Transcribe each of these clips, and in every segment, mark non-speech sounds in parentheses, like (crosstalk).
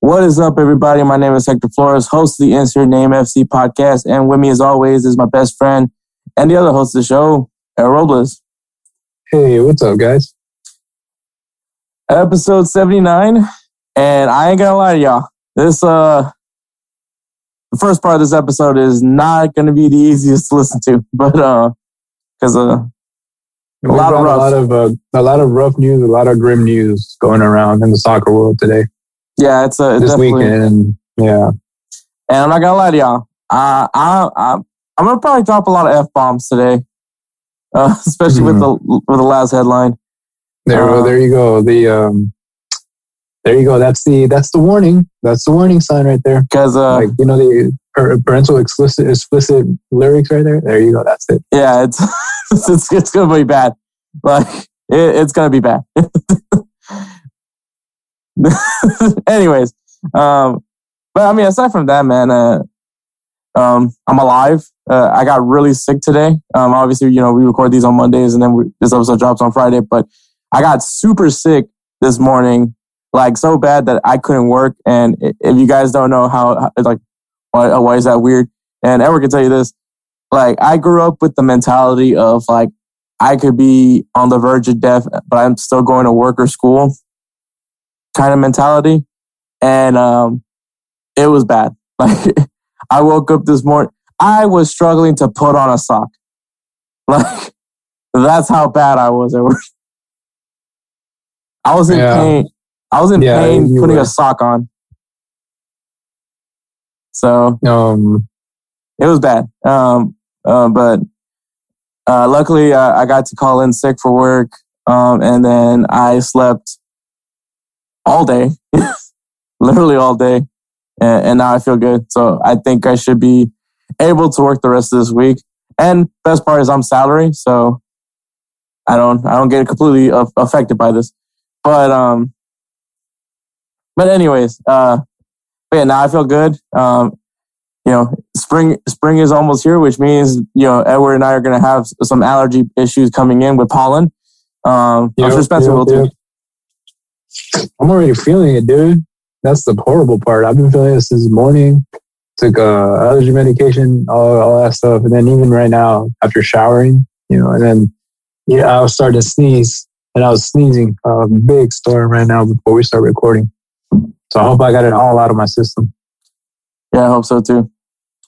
What is up, everybody? My name is Hector Flores, host of the Insert Name FC podcast. And with me, as always, is my best friend and the other host of the show, Aaron Robles. Hey, what's up, guys? Episode 79. And I ain't gonna lie to y'all. This, uh, the first part of this episode is not gonna be the (laughs) easiest to listen to, but, uh, because, uh, We lot of rough. a lot of uh, a lot of rough news, a lot of grim news going around in the soccer world today. yeah, it's a, it's this definitely, weekend, yeah, and I'm not gonna lie to y'all. I, I, I, I'm gonna probably drop a lot of F bombs today, uh, (laughs) especially with the, with the last headline. there, Uh, there you go. The um, there you go. That's the that's the warning. That's the warning sign right there. Because, uh, like you know the parental explicit explicit lyrics right there. There you go. That's it. yeah, it's (laughs) it's it's gonna be bad. Like it, it's gonna be bad. (laughs) Anyways, um, but I mean, aside from that, man, uh, um, I'm alive. Uh, I got really sick today. Um, obviously, you know, we record these on Mondays, and then we, this episode drops on Friday. But I got super sick this morning, like so bad that I couldn't work. And if you guys don't know how, how- like, why, why is that weird? And Edward can tell you this like I grew up with the mentality of like I could be on the verge of death, but I'm still going to work or school kind of mentality. And um it was bad. (laughs) Like I woke up this morning, I was struggling to put on a sock. (laughs) Like that's how bad I was at work. (laughs) I was in Yeah. pain. I was in Yeah, pain putting were. a sock on. So Um, it was bad. Um, uh, but uh, luckily, uh, I got to call in sick for work, um, and then I slept all day, (laughs) literally all day, and, and now I feel good. So I think I should be able to work the rest of this week. And best part is I'm salary, so I don't I don't get completely affected by this. But um, but anyways, uh, yeah, now I feel good. Um, you know, spring spring is almost here, which means you know Edward and I are going to have some allergy issues coming in with pollen. Um, I'm sure Spencer yep, will too. yep. I'm already feeling it, dude. That's the horrible part. I've been feeling this since morning. Took uh, allergy medication, all, all that stuff, and then even right now, after showering, you know, and then yeah, I was starting to sneeze, and I was sneezing a big storm right now before we start recording. So I hope I got it all out of my system. Yeah, I hope so too.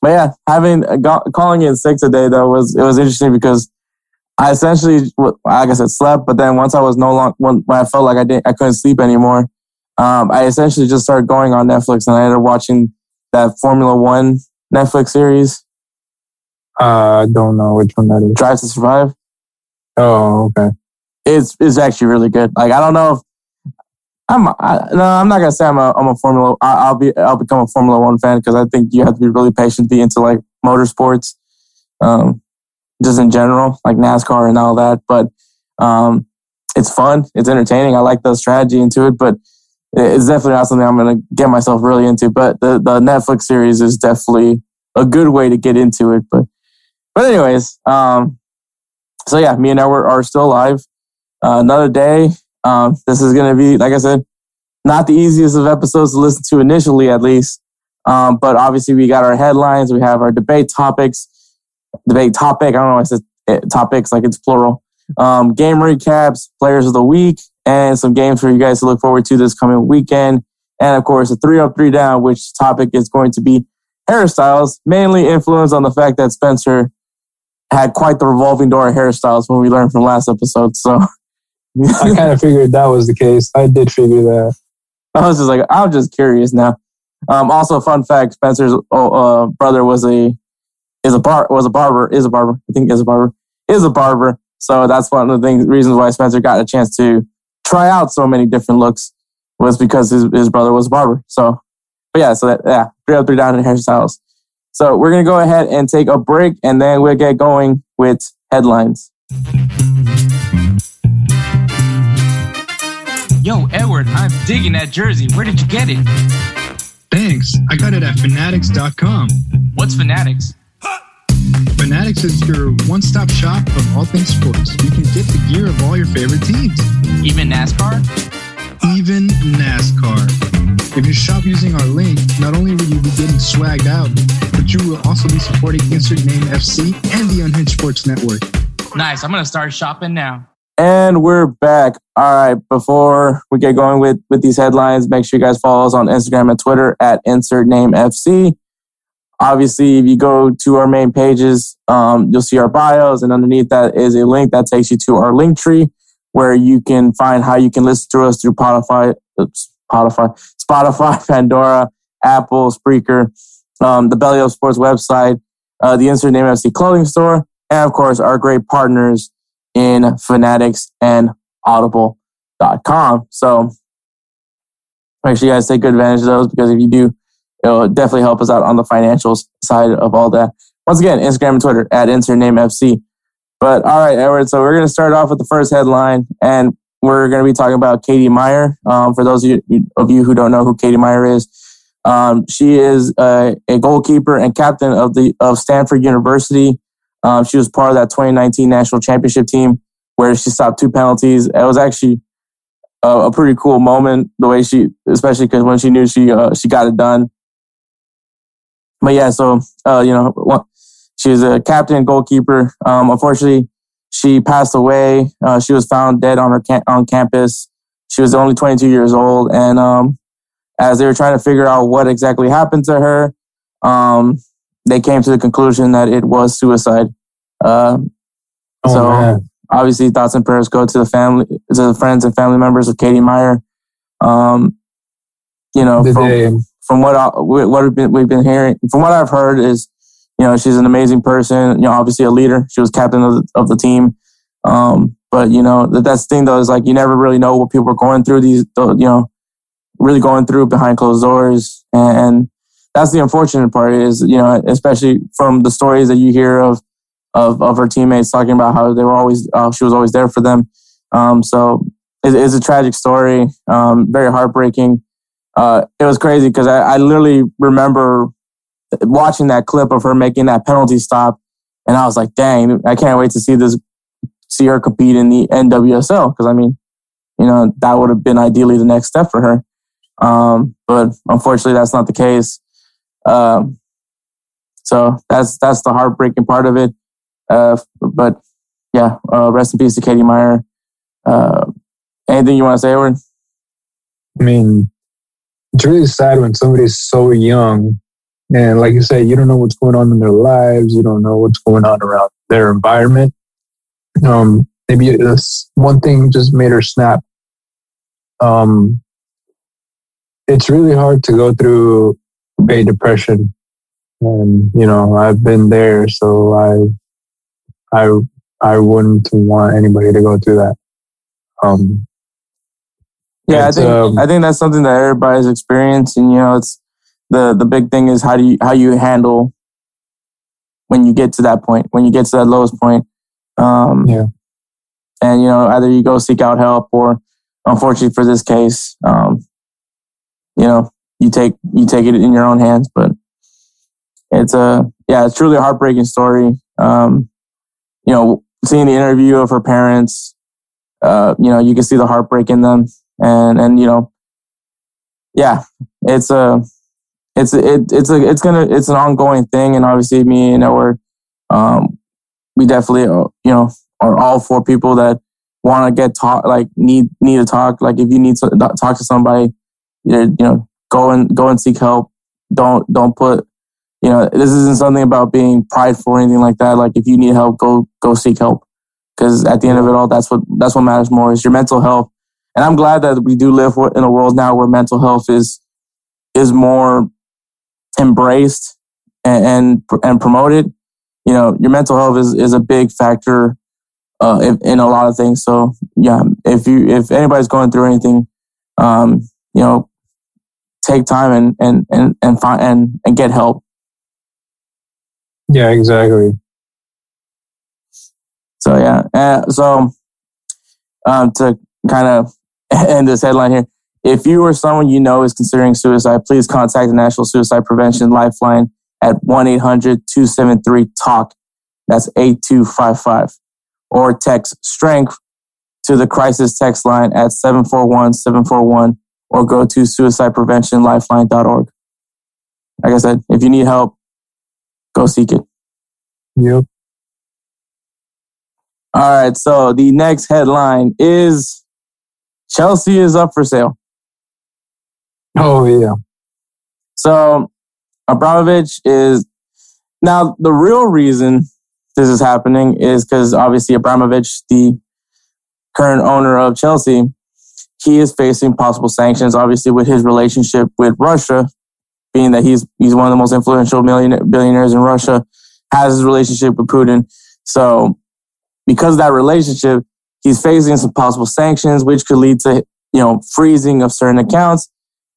But yeah, having uh, go, calling in sick today though was it was interesting because I essentially, like I said, slept. But then once I was no longer when, when I felt like I didn't, I couldn't sleep anymore. Um, I essentially just started going on Netflix and I ended up watching that Formula One Netflix series, Uh, I don't know which one that is. Drive to Survive. Oh, okay. It's it's actually really good. Like I don't know if I'm I, no, I'm not gonna say I'm a I'm a Formula. I, I'll be I'll become a Formula One fan because I think you have to be really patient to be into like motorsports, um, just in general, like NASCAR and all that. But um, it's fun. It's entertaining. I like the strategy into it, but it's definitely not something I'm gonna get myself really into. But the the Netflix series is definitely a good way to get into it. But but anyways, um, so yeah, me and Edward are still alive. Uh, another day. Um, this is going to be, like I said, not the easiest of episodes to listen to initially, at least. Um, but obviously, we got our headlines, we have our debate topics, debate topic. I don't know why I said eh, topics like it's plural. Um, game recaps, players of the week, and some games for you guys to look forward to this coming weekend. And of course, a three up, three down, which topic is going to be hairstyles, mainly influenced on the fact that Spencer had quite the revolving door of hairstyles when we learned from last episode. So (laughs) (laughs) I kind of figured that was the case. I did figure that. I was just like, I'm just curious now. Um, also, fun fact: Spencer's oh, uh, brother was a is a bar was a barber is a barber. I think is a barber is a barber. So that's one of the things reasons why Spencer got a chance to try out so many different looks was because his, his brother was a barber. So, but yeah, so that, yeah, three up, three down in hairstyles. So we're gonna go ahead and take a break, and then we'll get going with headlines. Yo, Edward, I'm digging that jersey. Where did you get it? Thanks. I got it at fanatics.com. What's Fanatics? Fanatics is your one stop shop of all things sports. You can get the gear of all your favorite teams, Even NASCAR? even NASCAR. If you shop using our link, not only will you be getting swagged out, but you will also be supporting Insert Name FC and the Unhinged Sports Network. Nice. I'm going to start shopping now. And we're back. All right. Before we get going with, with these headlines, make sure you guys follow us on Instagram and Twitter at insert name FC. Obviously, if you go to our main pages, um, you'll see our bios, and underneath that is a link that takes you to our link tree where you can find how you can listen to us through Spotify, oops, Spotify, (laughs) Spotify, Pandora, Apple, Spreaker, um, the Belly Up Sports website, uh, the Insert Name FC clothing store, and of course, our great partners in Fanatics and Audible.com. So make sure you guys take good advantage of those because if you do, it'll definitely help us out on the financials side of all that. Once again, Instagram and Twitter at insert name FC. But all right, Edward. So we're going to start off with the first headline, and we're going to be talking about Katie Meyer. Um, for those of you, of you who don't know who Katie Meyer is, um, she is a, a goalkeeper and captain of the of Stanford University. Um, she was part of that 2019 national championship team where she stopped two penalties. It was actually a, a pretty cool moment. The way she, especially because when she knew she uh, she got it done. But yeah, so uh, you know, one- she was a captain goalkeeper. Um, unfortunately, she passed away. Uh, she was found dead on her on campus. She was only 22 years old, and um, as they were trying to figure out what exactly happened to her, um, they came to the conclusion that it was suicide. Uh, Oh, so man. obviously, thoughts and prayers go to the family, to the friends and family members of Katie Meyer. Um, you know, Did from, they, from what I, what we've been, we've been hearing, from what I've heard is, you know, she's an amazing person. You know, obviously a leader. She was captain of the, of the team. Um, but you know, that that's the thing though is like you never really know what people are going through. These, you know, really going through behind closed doors, and that's the unfortunate part is you know, especially from the stories that you hear of of of her teammates talking about how they were always, uh, she was always there for them. Um, so it, it's a tragic story, um, very heartbreaking. Uh, it was crazy because I, I literally remember watching that clip of her making that penalty stop, and I was like, "Dang, I can't wait to see this, see her compete in the NWSL." Because I mean, you know, that would have been ideally the next step for her. Um, but unfortunately, that's not the case. Um, so that's that's the heartbreaking part of it. Uh, but yeah, uh, rest in peace to Katie Meyer. Uh, anything you want to say, Edward? I mean, it's really sad when somebody's so young. And like you said, you don't know what's going on in their lives. You don't know what's going on around their environment. Um, maybe this one thing just made her snap. Um, it's really hard to go through depression. And, you know, I've been there, so I, I, I wouldn't want anybody to go through that. Um, Yeah, I think um, I think that's something that everybody's experienced, and you know, it's the the big thing is how do you how you handle when you get to that point, when you get to that lowest point. Um, Yeah. And you know, either you go seek out help, or unfortunately for this case, um, you know, you take you take it in your own hands. But it's a yeah, it's truly a heartbreaking story. Um, you know, seeing the interview of her parents, uh, you know, you can see the heartbreak in them and and you know yeah it's a it's it, it's a it's gonna it's an ongoing thing and obviously me and Edward um we definitely uh, you know are all for people that want to get talk like need need to talk like if you need to talk to somebody you know go and go and seek help don't don't put you know, this isn't something about being prideful or anything like that. Like if you need help, go go seek help. Because at the end of it all, that's what that's what matters more is your mental health. And I'm glad that we do live in a world now where mental health is is more embraced and and, and promoted. You know, your mental health is is a big factor uh, in, in, a lot of things. So yeah, if you if anybody's going through anything, um, you know, take time and and and and find and and get help. Yeah, exactly. So yeah, uh, so um, to kind of (laughs) end this headline here, if you or someone you know is considering suicide, please contact the National Suicide Prevention Lifeline at 1-800-273-TALK. That's 8255. Or text STRENGTH to the crisis text line at 741-741 or go to suicidepreventionlifeline.org. Like I said, if you need help, go seek it. Yep. All right. So the next headline is Chelsea is up for sale. Oh, yeah. So Abramovich is now the real reason this is happening is because obviously Abramovich, the current owner of Chelsea, he is facing possible sanctions, obviously, with his relationship with Russia, being that he's he's one of the most influential billionaires in Russia, has his relationship with Putin. So, because of that relationship, he's facing some possible sanctions, which could lead to you know freezing of certain accounts,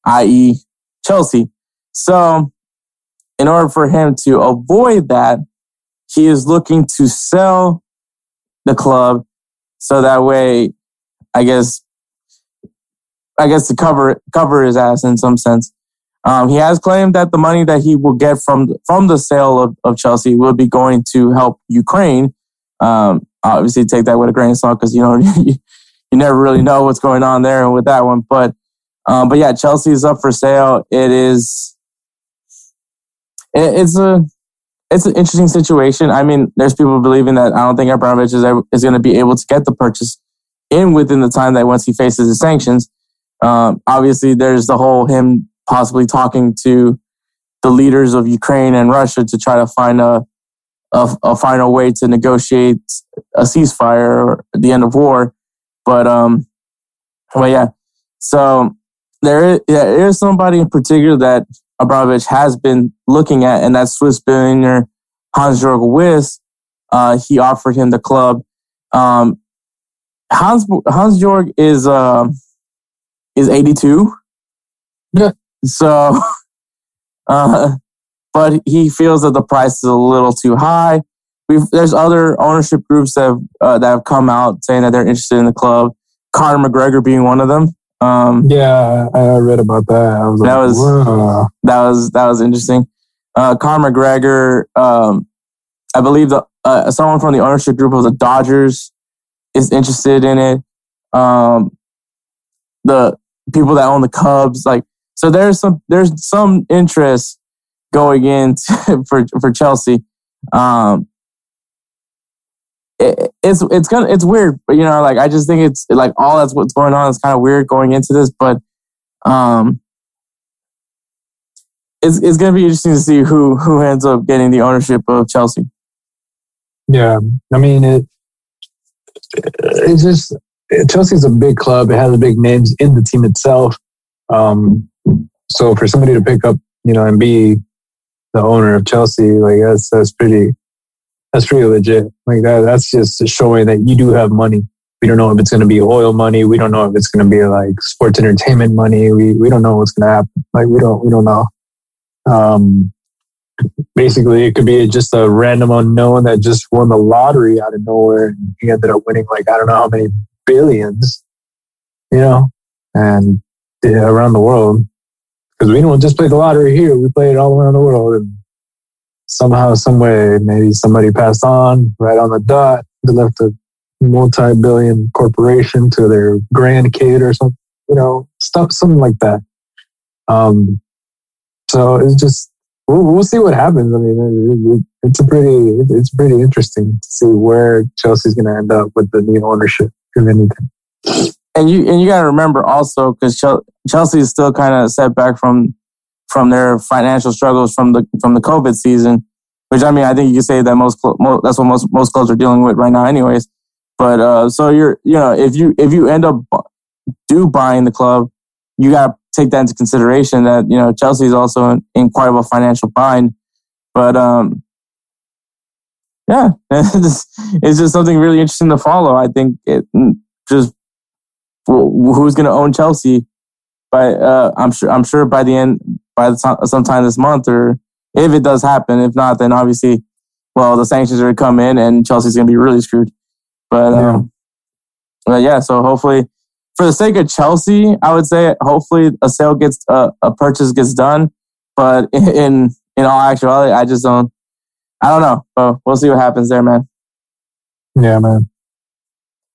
i.e., Chelsea. So, in order for him to avoid that, he is looking to sell the club so that way, I guess I guess to cover cover his ass in some sense. Um, he has claimed that the money that he will get from from the sale of, of Chelsea will be going to help Ukraine. Um, obviously, take that with a grain of salt because you know you, (laughs) you never really know what's going on there with that one. But um, but yeah, Chelsea is up for sale. It is it, it's a it's an interesting situation. I mean, there's people believing that I don't think Abramovich is, is going to be able to get the purchase in within the time that once he faces the sanctions. Um, obviously, there's the whole him possibly talking to the leaders of Ukraine and Russia to try to find a, a, a final way to negotiate a ceasefire or the end of war. But um, well, yeah. So there is, yeah, there is somebody in particular that Abramovich has been looking at, and that's Swiss billionaire Hans-Jörg Wyss. Uh, he offered him the club. Um, Hans Hans-Jörg is uh, is 82. Yeah. So, (laughs) uh, but he feels that the price is a little too high. We've, there's other ownership groups that have, uh, that have come out saying that they're interested in the club. Conor McGregor being one of them. Um, yeah, I read about that. Was that like, was Whoa. that was that was interesting. Uh, Conor McGregor, um, I believe the uh, someone from the ownership group of the Dodgers is interested in it. Um, the people that own the Cubs. Like, so there's some there's some interest going in (laughs) for for Chelsea. Um, it, it's it's gonna it's weird, but you know, like I just think it's like all that's what's going on is kind of weird going into this, but um, it's it's gonna be interesting to see who who ends up getting the ownership of Chelsea. Yeah, I mean it. It's just Chelsea's a big club. It has big names in the team itself. Um, so for somebody to pick up, you know, and be the owner of Chelsea, like that's that's pretty that's pretty legit. Like that that's just showing that you do have money. We don't know if it's going to be oil money. We don't know if it's going to be like sports entertainment money. We we don't know what's going to happen. Like we don't we don't know. Um, basically, it could be just a random unknown that just won the lottery out of nowhere, and he ended up winning like I don't know how many billions, you know, and yeah, around the world. Because we don't just play the lottery here, we play it all around the world. And somehow, some way, maybe somebody passed on right on the dot. They left a multi billion corporation to their grandkid or something, you know, stuff, something like that. Um, so it's just, we'll, we'll see what happens. I mean, it, it's a pretty, it's pretty interesting to see where Chelsea's going to end up with the new ownership if anything. And you and you got to remember also because Chelsea is still kind of set back from from their financial struggles from the from the COVID season. Which I mean, I think you could say that most, most that's what most most clubs are dealing with right now, anyways. But uh, so you're you know if you if you end up do buying the club, you got to take that into consideration that you know Chelsea is also in, in quite of a financial bind. But um, yeah, (laughs) it's just something really interesting to follow. I think it just who's going to own Chelsea. But uh, I'm sure I'm sure by the end by the time sometime this month or if it does happen. If not, then obviously, well, the sanctions are going to come in and Chelsea's going to be really screwed. But yeah. Um, but yeah, so hopefully, for the sake of Chelsea, I would say hopefully a sale gets uh, a purchase gets done. But (laughs) in in all actuality, I just don't. I don't know. But we'll see what happens there, man. Yeah, man.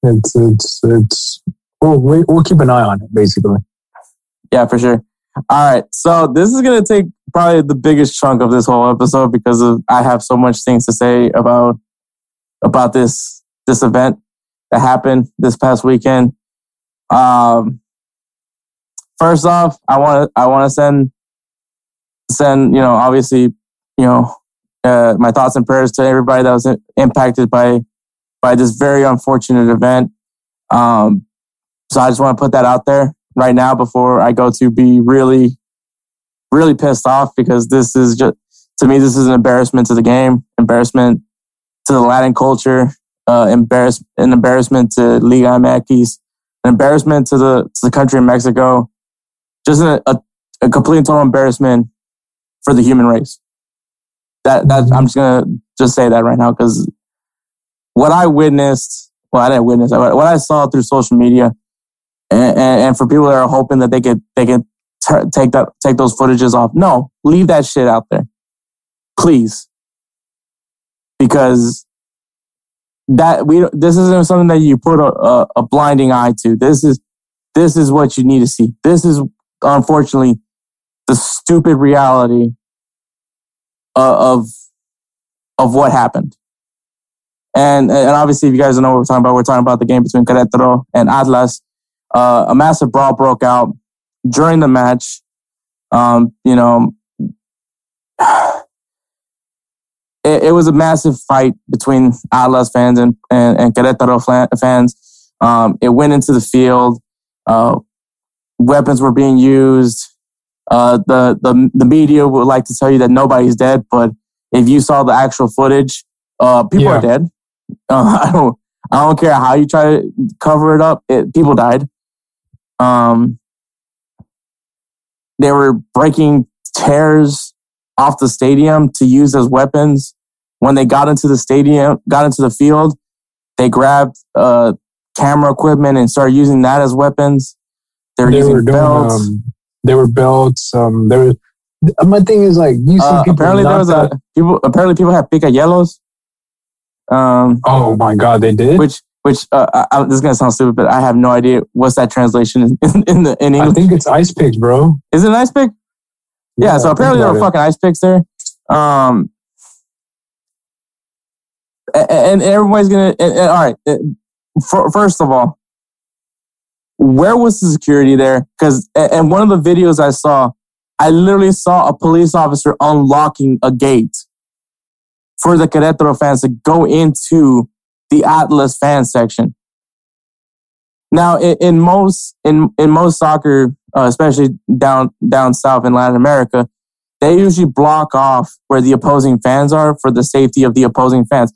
It's it's it's. We'll we'll keep an eye on it, basically. Yeah, for sure. All right. So this is gonna take probably the biggest chunk of this whole episode because of I have so much things to say about about this this event that happened this past weekend. Um, first off, I want to I want to send send you know obviously you know uh, my thoughts and prayers to everybody that was impacted by by this very unfortunate event. Um, so I just want to put that out there right now before I go to be really, really pissed off because this is just to me this is an embarrassment to the game, embarrassment to the Latin culture, uh, embarrass an embarrassment to Liga MX, an embarrassment to the to the country of Mexico, just a, a, a complete and total embarrassment for the human race. That that I'm just gonna just say that right now because what I witnessed, well, I didn't witness what I saw through social media, and, and, and for people that are hoping that they could they can t- take that take those footages off, no, leave that shit out there, please, because that we this isn't something that you put a, a, a blinding eye to. This is this is what you need to see. This is unfortunately the stupid reality of of what happened. And and obviously, if you guys don't know what we're talking about, we're talking about the game between Querétaro and Atlas. Uh, a massive brawl broke out during the match. Um, you know, (sighs) it, it, was a massive fight between Atlas fans and, and, and Querétaro fans. Um, it went into the field. Uh, weapons were being used. Uh, the, the, the media would like to tell you that nobody's dead, but if you saw the actual footage, uh, people yeah. are dead. (laughs) Uh, I don't, I don't care how you try to cover it up. It, people died. Um, they were breaking chairs off the stadium to use as weapons. When they got into the stadium, got into the field, they grabbed uh, camera equipment and started using that as weapons. They were they using were doing, belts. Um, they were belts. Um, there was. My thing is like you see uh, apparently there was a people. Apparently people had have picahielos. Um, oh my god, they did. Which which uh, I, this is gonna sound stupid, but I have no idea what's that translation in, in the in English. I think it's ice picks, bro. Is it an ice pick? Yeah. yeah so apparently there were it. fucking ice picks there. Um, and, and everybody's gonna. And, and, all right. For, first of all, where was the security there? Because and one of the videos I saw, I literally saw a police officer unlocking a gate for the Querétaro fans to go into the Atlas fan section. Now, in, in most in in most soccer, uh, especially down down south in Latin America, they usually block off where the opposing fans are for the safety of the opposing fans.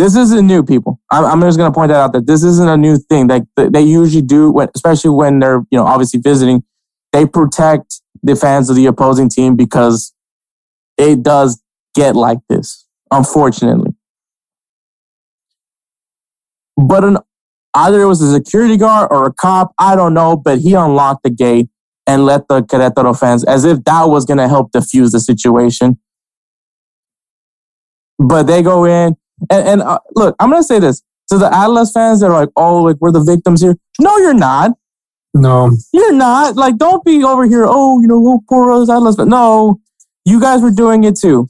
This isn't new, people. I'm, I'm just going to point that out that this isn't a new thing. That they usually do, when, especially when they're you know obviously visiting, they protect the fans of the opposing team because it does get like this, unfortunately. But an, either it was a security guard or a cop, I don't know, but he unlocked the gate and let the Querétaro fans, as if that was going to help diffuse the situation. But they go in, and, and uh, look, I'm going to say this to the Atlas fans that are like, oh, like we're the victims here. No, you're not. No, you're not. Like, don't be over here. Oh, you know, oh, poor Atlas. But no, you guys were doing it too.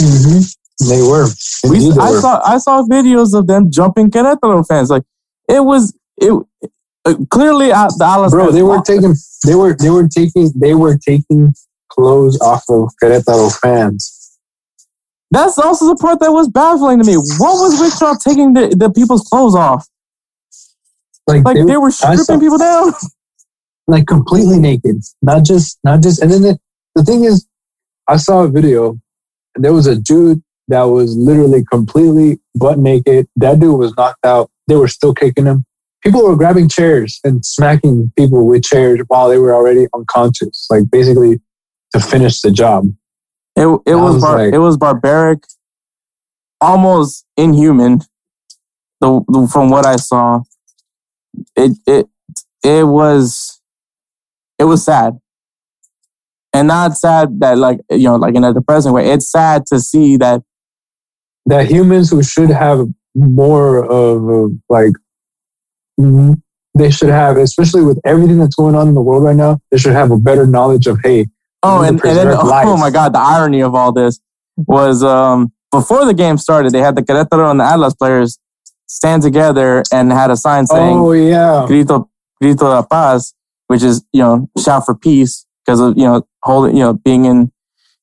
Mm-hmm. They were. We, they I were. saw I saw videos of them jumping Querétaro fans. Like it was it uh, clearly uh, the Alice bro. They were taking they were they were taking they were taking clothes off of Querétaro fans. That's also the part that was baffling to me. What was y'all taking the, the people's clothes off? Like, Like they were stripping saw- people down. (laughs) like completely naked, not just not just. And then the, the thing is, I saw a video, and there was a dude that was literally completely butt naked. That dude was knocked out. They were still kicking him. People were grabbing chairs and smacking people with chairs while they were already unconscious, like basically to finish the job. It it was, was bar- like- it was barbaric, almost inhuman. The, the from what I saw, it it it was it was sad, and not sad that like you know like in a depressing way. It's sad to see that That humans who should have more of like they should have, especially with everything that's going on in the world right now, they should have a better knowledge of hey, Oh, need to and, and then (laughs) oh, my god, the irony of all this was um before the game started, they had the Querétaro and the Atlas players stand together and had a sign saying oh yeah, "Grito Grito de Paz," which is you know shout for peace because of you know holding you know being in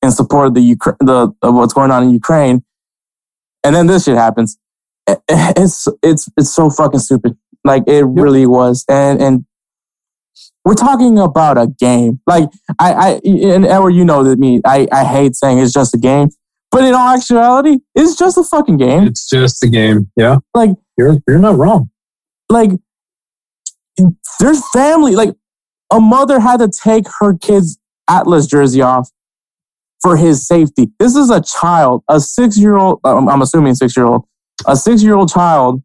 in support of the Ukraine the of what's going on in Ukraine, and then this shit happens. (laughs) It's it's it's so fucking stupid. Like it really was, and and we're talking about a game. Like I, I, and Edward, you know that me. I, I hate saying it's just a game, but in all actuality, it's just a fucking game. it's just a game. Yeah, Like, you're you're not wrong. like, there's family. Like, a mother had to take her kid's Atlas jersey off for his safety. This is a child, a six-year-old. I'm, I'm assuming six-year-old, a six-year-old child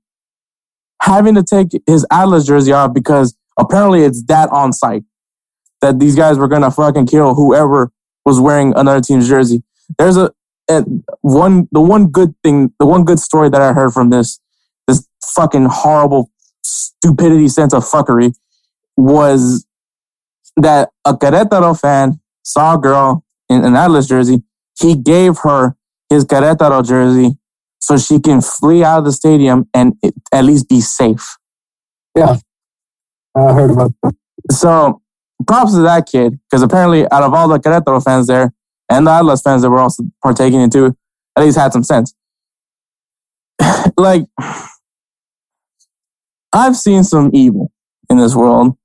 having to take his Atlas jersey off because apparently it's that on site that these guys were gonna fucking kill whoever was wearing another team's jersey. There's a, one the one good thing, the one good story that I heard from this this fucking horrible stupidity sense of fuckery was that a Querétaro fan saw a girl in an Atlas jersey. He gave her his Querétaro jersey so she can flee out of the stadium and it, at least be safe. I heard about that. So props to that kid because apparently out of all the Querétaro fans there and the Atlas fans that were also partaking in too, at least had some sense. (sighs) like I've seen some evil in this world.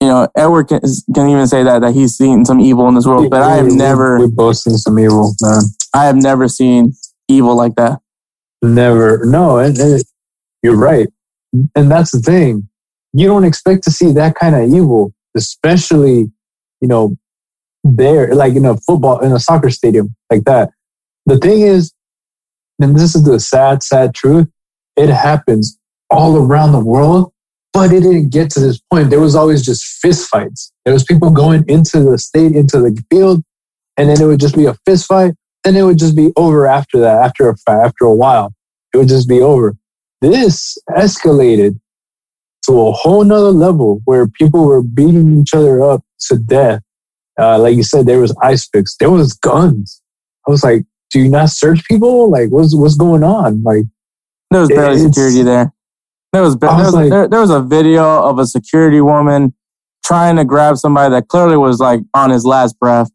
You know, Edward can, can even say that that he's seen some evil in this world, but I have never, We both seen some evil, man. I have never seen evil like that. Never. No, and, and you're right. And that's the thing. You don't expect to see that kind of evil, especially, you know, there, like in a football, in a soccer stadium like that. The thing is, and this is the sad, sad truth, it happens all around the world, but it didn't get to this point. There was always just fist fights. There was people going into the state, into the field, and then it would just be a fist fight. Then it would just be over after that, after a, after a while it would just be over. This escalated to a whole nother level where people were beating each other up to death. Uh, like you said, there was ice picks, there was guns. I was like, do you not search people? Like, what's what's going on? Like, There was barely security there. There was, ba- there, was like- there, there was a video of a security woman trying to grab somebody that clearly was like on his last breath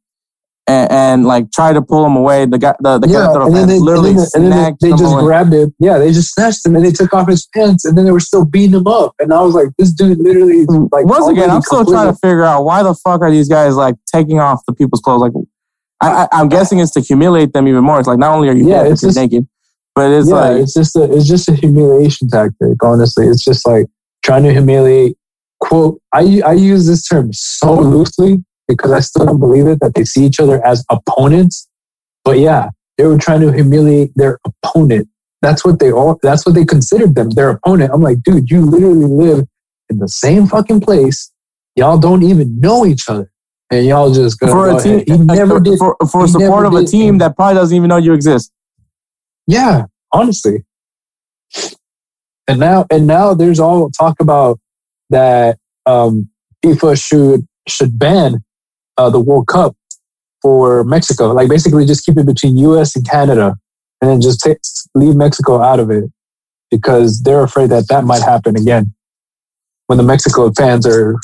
and, and like try to pull him away. The guy, the, the yeah, Querétaro and then and literally then, and then they, they just away. grabbed him. Yeah, they just snatched him and they took off his pants, and then they were still beating him up. And I was like, this dude literally like Once again, I'm still trying to figure out why the fuck are these guys like taking off the people's clothes? Like, I, I, I'm guessing it's to humiliate them even more. It's like not only are you Yeah, it's just- naked, but it's yeah, like it's just a it's just a humiliation tactic. Honestly, it's just like trying to humiliate. Quote: I I use this term so loosely because I still don't believe it that they see each other as opponents. But yeah, they were trying to humiliate their opponent. That's what they all. That's what they considered them, their opponent. I'm like, dude, you literally live in the same fucking place. Y'all don't even know each other, and y'all just gonna for a team, ahead. He never did. for, for support of a team that probably doesn't even know you exist. Yeah, honestly. And now and now there's all talk about that um, FIFA should should ban uh, the World Cup for Mexico. Like basically just keep it between US and Canada and then just leave Mexico out of it because they're afraid that that might happen again when the Mexico fans are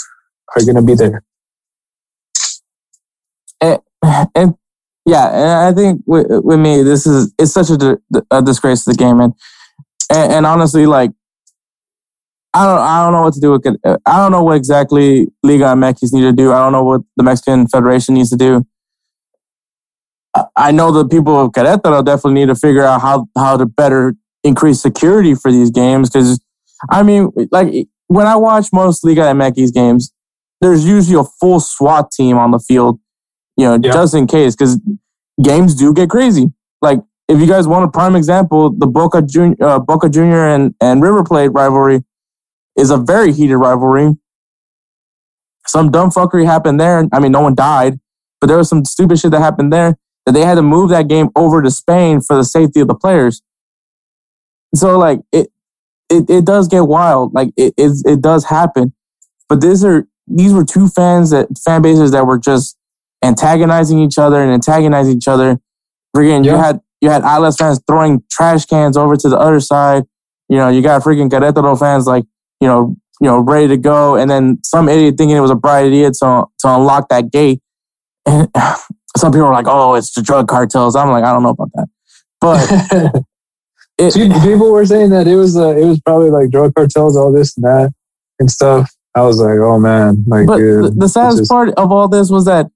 are going to be there. and, and yeah, and I think with, with me, this is it's such a, a disgrace to the game, and, and and honestly, like I don't I don't know what to do with it. I don't know what exactly Liga MX need to do. I don't know what the Mexican Federation needs to do. I know the people of Querétaro definitely need to figure out how how to better increase security for these games because I mean, like when I watch most Liga MX games, there's usually a full SWAT team on the field, you know, yeah. just in case because games do get crazy. Like if you guys want a prime example, the Boca Junior, uh, Boca Junior and and River Plate rivalry is a very heated rivalry. Some dumb fuckery happened there. I mean, no one died, but there was some stupid shit that happened there that they had to move that game over to Spain for the safety of the players. So like it, it, it does get wild. Like it, it, it does happen. But these are these were two fans that fan bases that were just antagonizing each other and antagonizing each other. Freaking, yeah. you had you had Atlas fans throwing trash cans over to the other side. You know, you got freaking Querétaro fans like you know you know ready to go, and then some idiot thinking it was a bright idea to to unlock that gate. And (sighs) some people are like, "Oh, it's the drug cartels." I'm like, I don't know about that, but (laughs) it, people were saying that it was uh, it was probably like drug cartels, all this and that and stuff. I was like, oh man, like. But dude, the, saddest just... part of all this was that,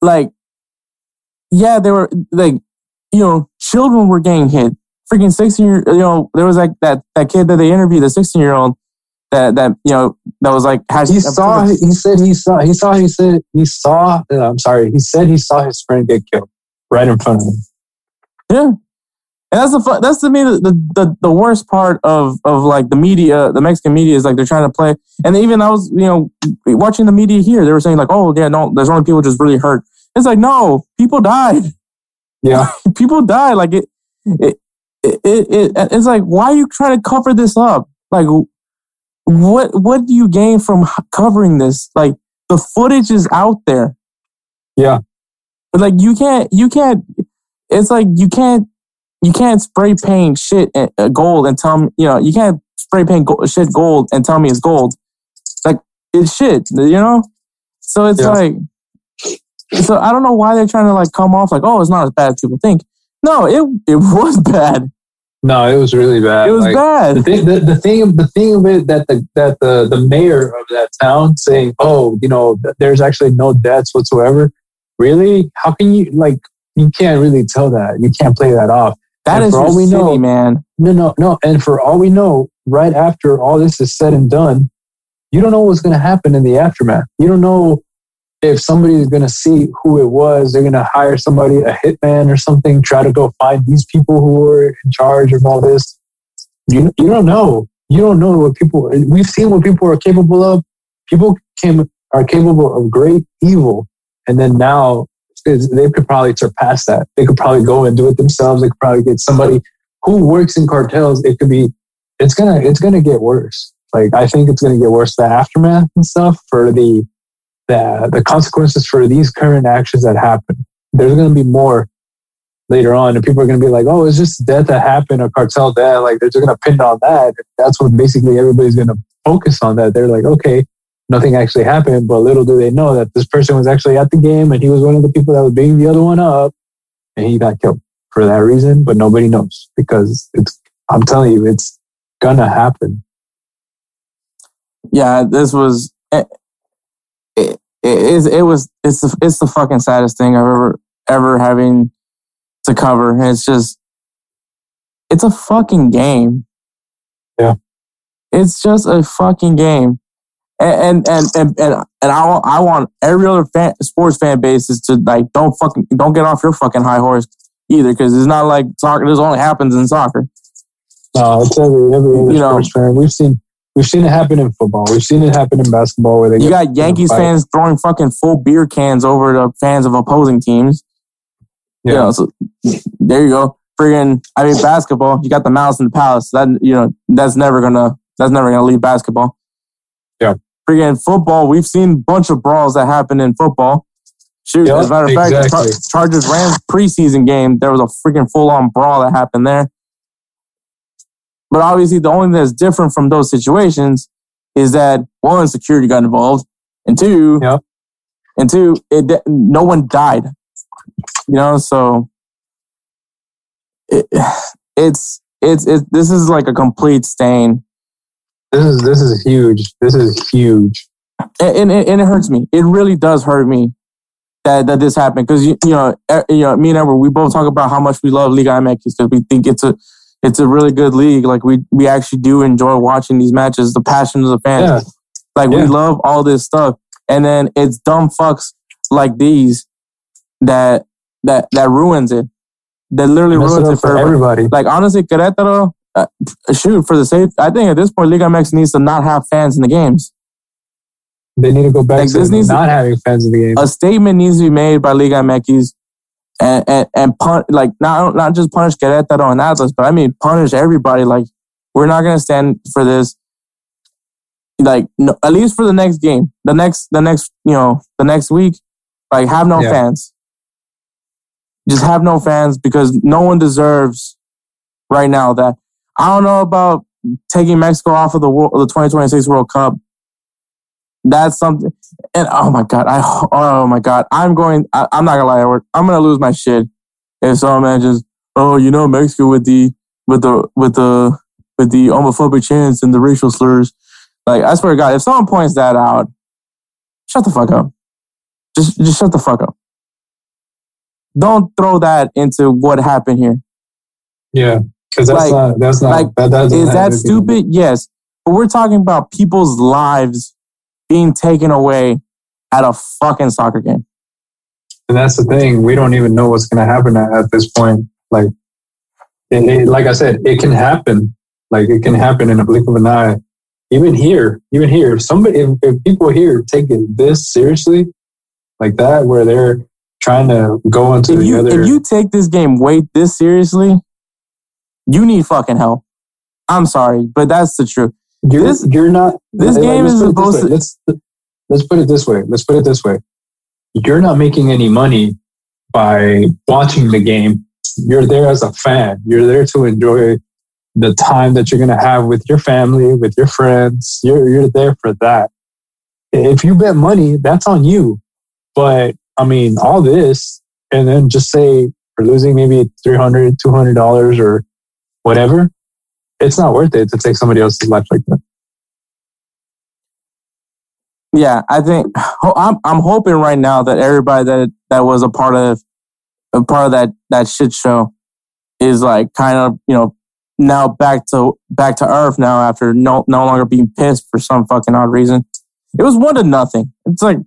like, yeah, they were like, you know, children were getting hit. Freaking sixteen year, you know, there was like that that kid that they interviewed, the sixteen year old that that you know that was like has, he saw he said he saw he saw he said he saw uh, I'm sorry he said he saw his friend get killed right in front of him. Yeah, and that's the that's to me the, the the worst part of of like the media, the Mexican media is like they're trying to play. And even I was you know watching the media here, they were saying like, oh yeah, no, there's only people just really hurt. It's like no, people died. Yeah, (laughs) people died. Like it, it, it, it, it's like why are you trying to cover this up? Like what what do you gain from covering this? Like the footage is out there. Yeah, but like you can't you can't. It's like you can't you can't spray paint shit uh, gold and tell me, you know, you can't spray paint shit gold and tell me it's gold. Like it's shit, you know? So it's yeah. like, so I don't know why they're trying to like come off like, oh, it's not as bad as people think. No, it it (laughs) was bad. No, it was really bad. It was like, bad. The thing, the, the thing, the thing of it that the that the the mayor of that town saying, "Oh, you know, there's actually no deaths whatsoever." Really? How can you like? You can't really tell that. You can't play that off. That and is for all we city, know, man. No, no, no. And for all we know, right after all this is said and done, you don't know what's going to happen in the aftermath. You don't know if somebody's going to see who it was. They're going to hire somebody, a hitman or something, try to go find these people who were in charge of all this. You, you don't know. You don't know what people. We've seen what people are capable of. People came are capable of great evil, and then now they could probably surpass that. They could probably go and do it themselves. They could probably get somebody who works in cartels. It could be, it's gonna, it's gonna get worse. Like I think it's gonna get worse. The aftermath and stuff for the, the, the consequences for these current actions that happen. There's gonna be more later on, and people are gonna be like, "Oh, it's just death that happened, a cartel death." Like they're just gonna pin on that. That's what basically everybody's gonna focus on. That they're like, okay, nothing actually happened. But little do they know that this person was actually at the game and he was one of the people that was beating the other one up and he got killed for that reason. But nobody knows because it's, I'm telling you, it's gonna happen. Yeah, this was, eh, it, it, it, it was, it's the, it's the fucking saddest thing I've ever, ever having to cover. And it's just, it's a fucking game. Yeah. It's just a fucking game and and and and, and I want I want every other fan, sports fan bases to like don't fucking don't get off your fucking high horse either because it's not like soccer. This only happens in soccer. No, it's every every you know, sports fan. We've seen we've seen it happen in football. We've seen it happen in basketball where they you got Yankees fans throwing fucking full beer cans over the fans of opposing teams. Yeah, you know, so there you go. Friggin', I mean, basketball. You got the Malice at the Palace. That you know, that's never gonna that's never gonna leave basketball. Yeah freaking football, we've seen a bunch of brawls that happen in football. Shoot, yep, as a matter of fact, exactly. Chargers Rams preseason game, there was a freaking full on brawl that happened there. But obviously, the only thing that's different from those situations is that one, security got involved, and two, yep. and two, it no one died. You know, so it, it's it's it's this is like a complete stain. This is this is huge. This is huge, and, and, and it hurts me. It really does hurt me that that this happened because you, you know you know me and Edward we both talk about how much we love Liga MX because we think it's a it's a really good league. Like we we actually do enjoy watching these matches. The passion of the fans. Yeah. Like yeah. we love all this stuff, and then it's dumb fucks like these that that that ruins it. That literally Mess ruins it, it for everybody. Like honestly, Querétaro, uh, shoot for the safe. I think at this point, Liga MX needs to not have fans in the games. They need to go back like, to not to, having fans in the game. A statement needs to be made by Liga MX and and, and pun- like not not just punish Querétaro and Atlas, but I mean punish everybody. Like we're not gonna stand for this. Like no, at least for the next game, the next the next you know the next week, like have no yeah. fans. Just have no fans because no one deserves right now that. I don't know about taking Mexico off of the world, the 2026 World Cup that's something. And oh my god, I oh my god, I'm going. I, am not gonna lie, Edward. I'm gonna lose my shit if someone mentions, oh, you know, Mexico with the with the with the with the homophobic chants and the racial slurs. Like I swear to God, if someone points that out, shut the fuck up. Just just shut the fuck up. Don't throw that into what happened here. Yeah, because that's like, not that's not like that is that stupid? Yes, but we're talking about people's lives being taken away at a fucking soccer game. And that's the thing. We don't even know what's going to happen at, at, this point. Like, it, it, like I said, it can happen. Like it can happen in a blink of an eye. Even here, even here, if somebody, if, if people here take it this seriously, like that, where they're trying to go into if the you, other. If you take this game way this seriously, you need fucking help. I'm sorry, but that's the truth. You're, this, you're not. This like, game is supposed to. Let's let's put it this way. Let's put it this way. You're not making any money by watching the game. You're there as a fan. You're there to enjoy the time that you're going to have with your family, with your friends. You're you're there for that. If you bet money, that's on you. But I mean, all this, and then just say for losing maybe $300, $200 or whatever, it's not worth it to take somebody else's life like that. Yeah, I think I'm I'm hoping right now that everybody that that was a part of a part of that that shit show is like kind of you know now back to back to earth now after no no longer being pissed for some fucking odd reason. It was one to nothing. It's like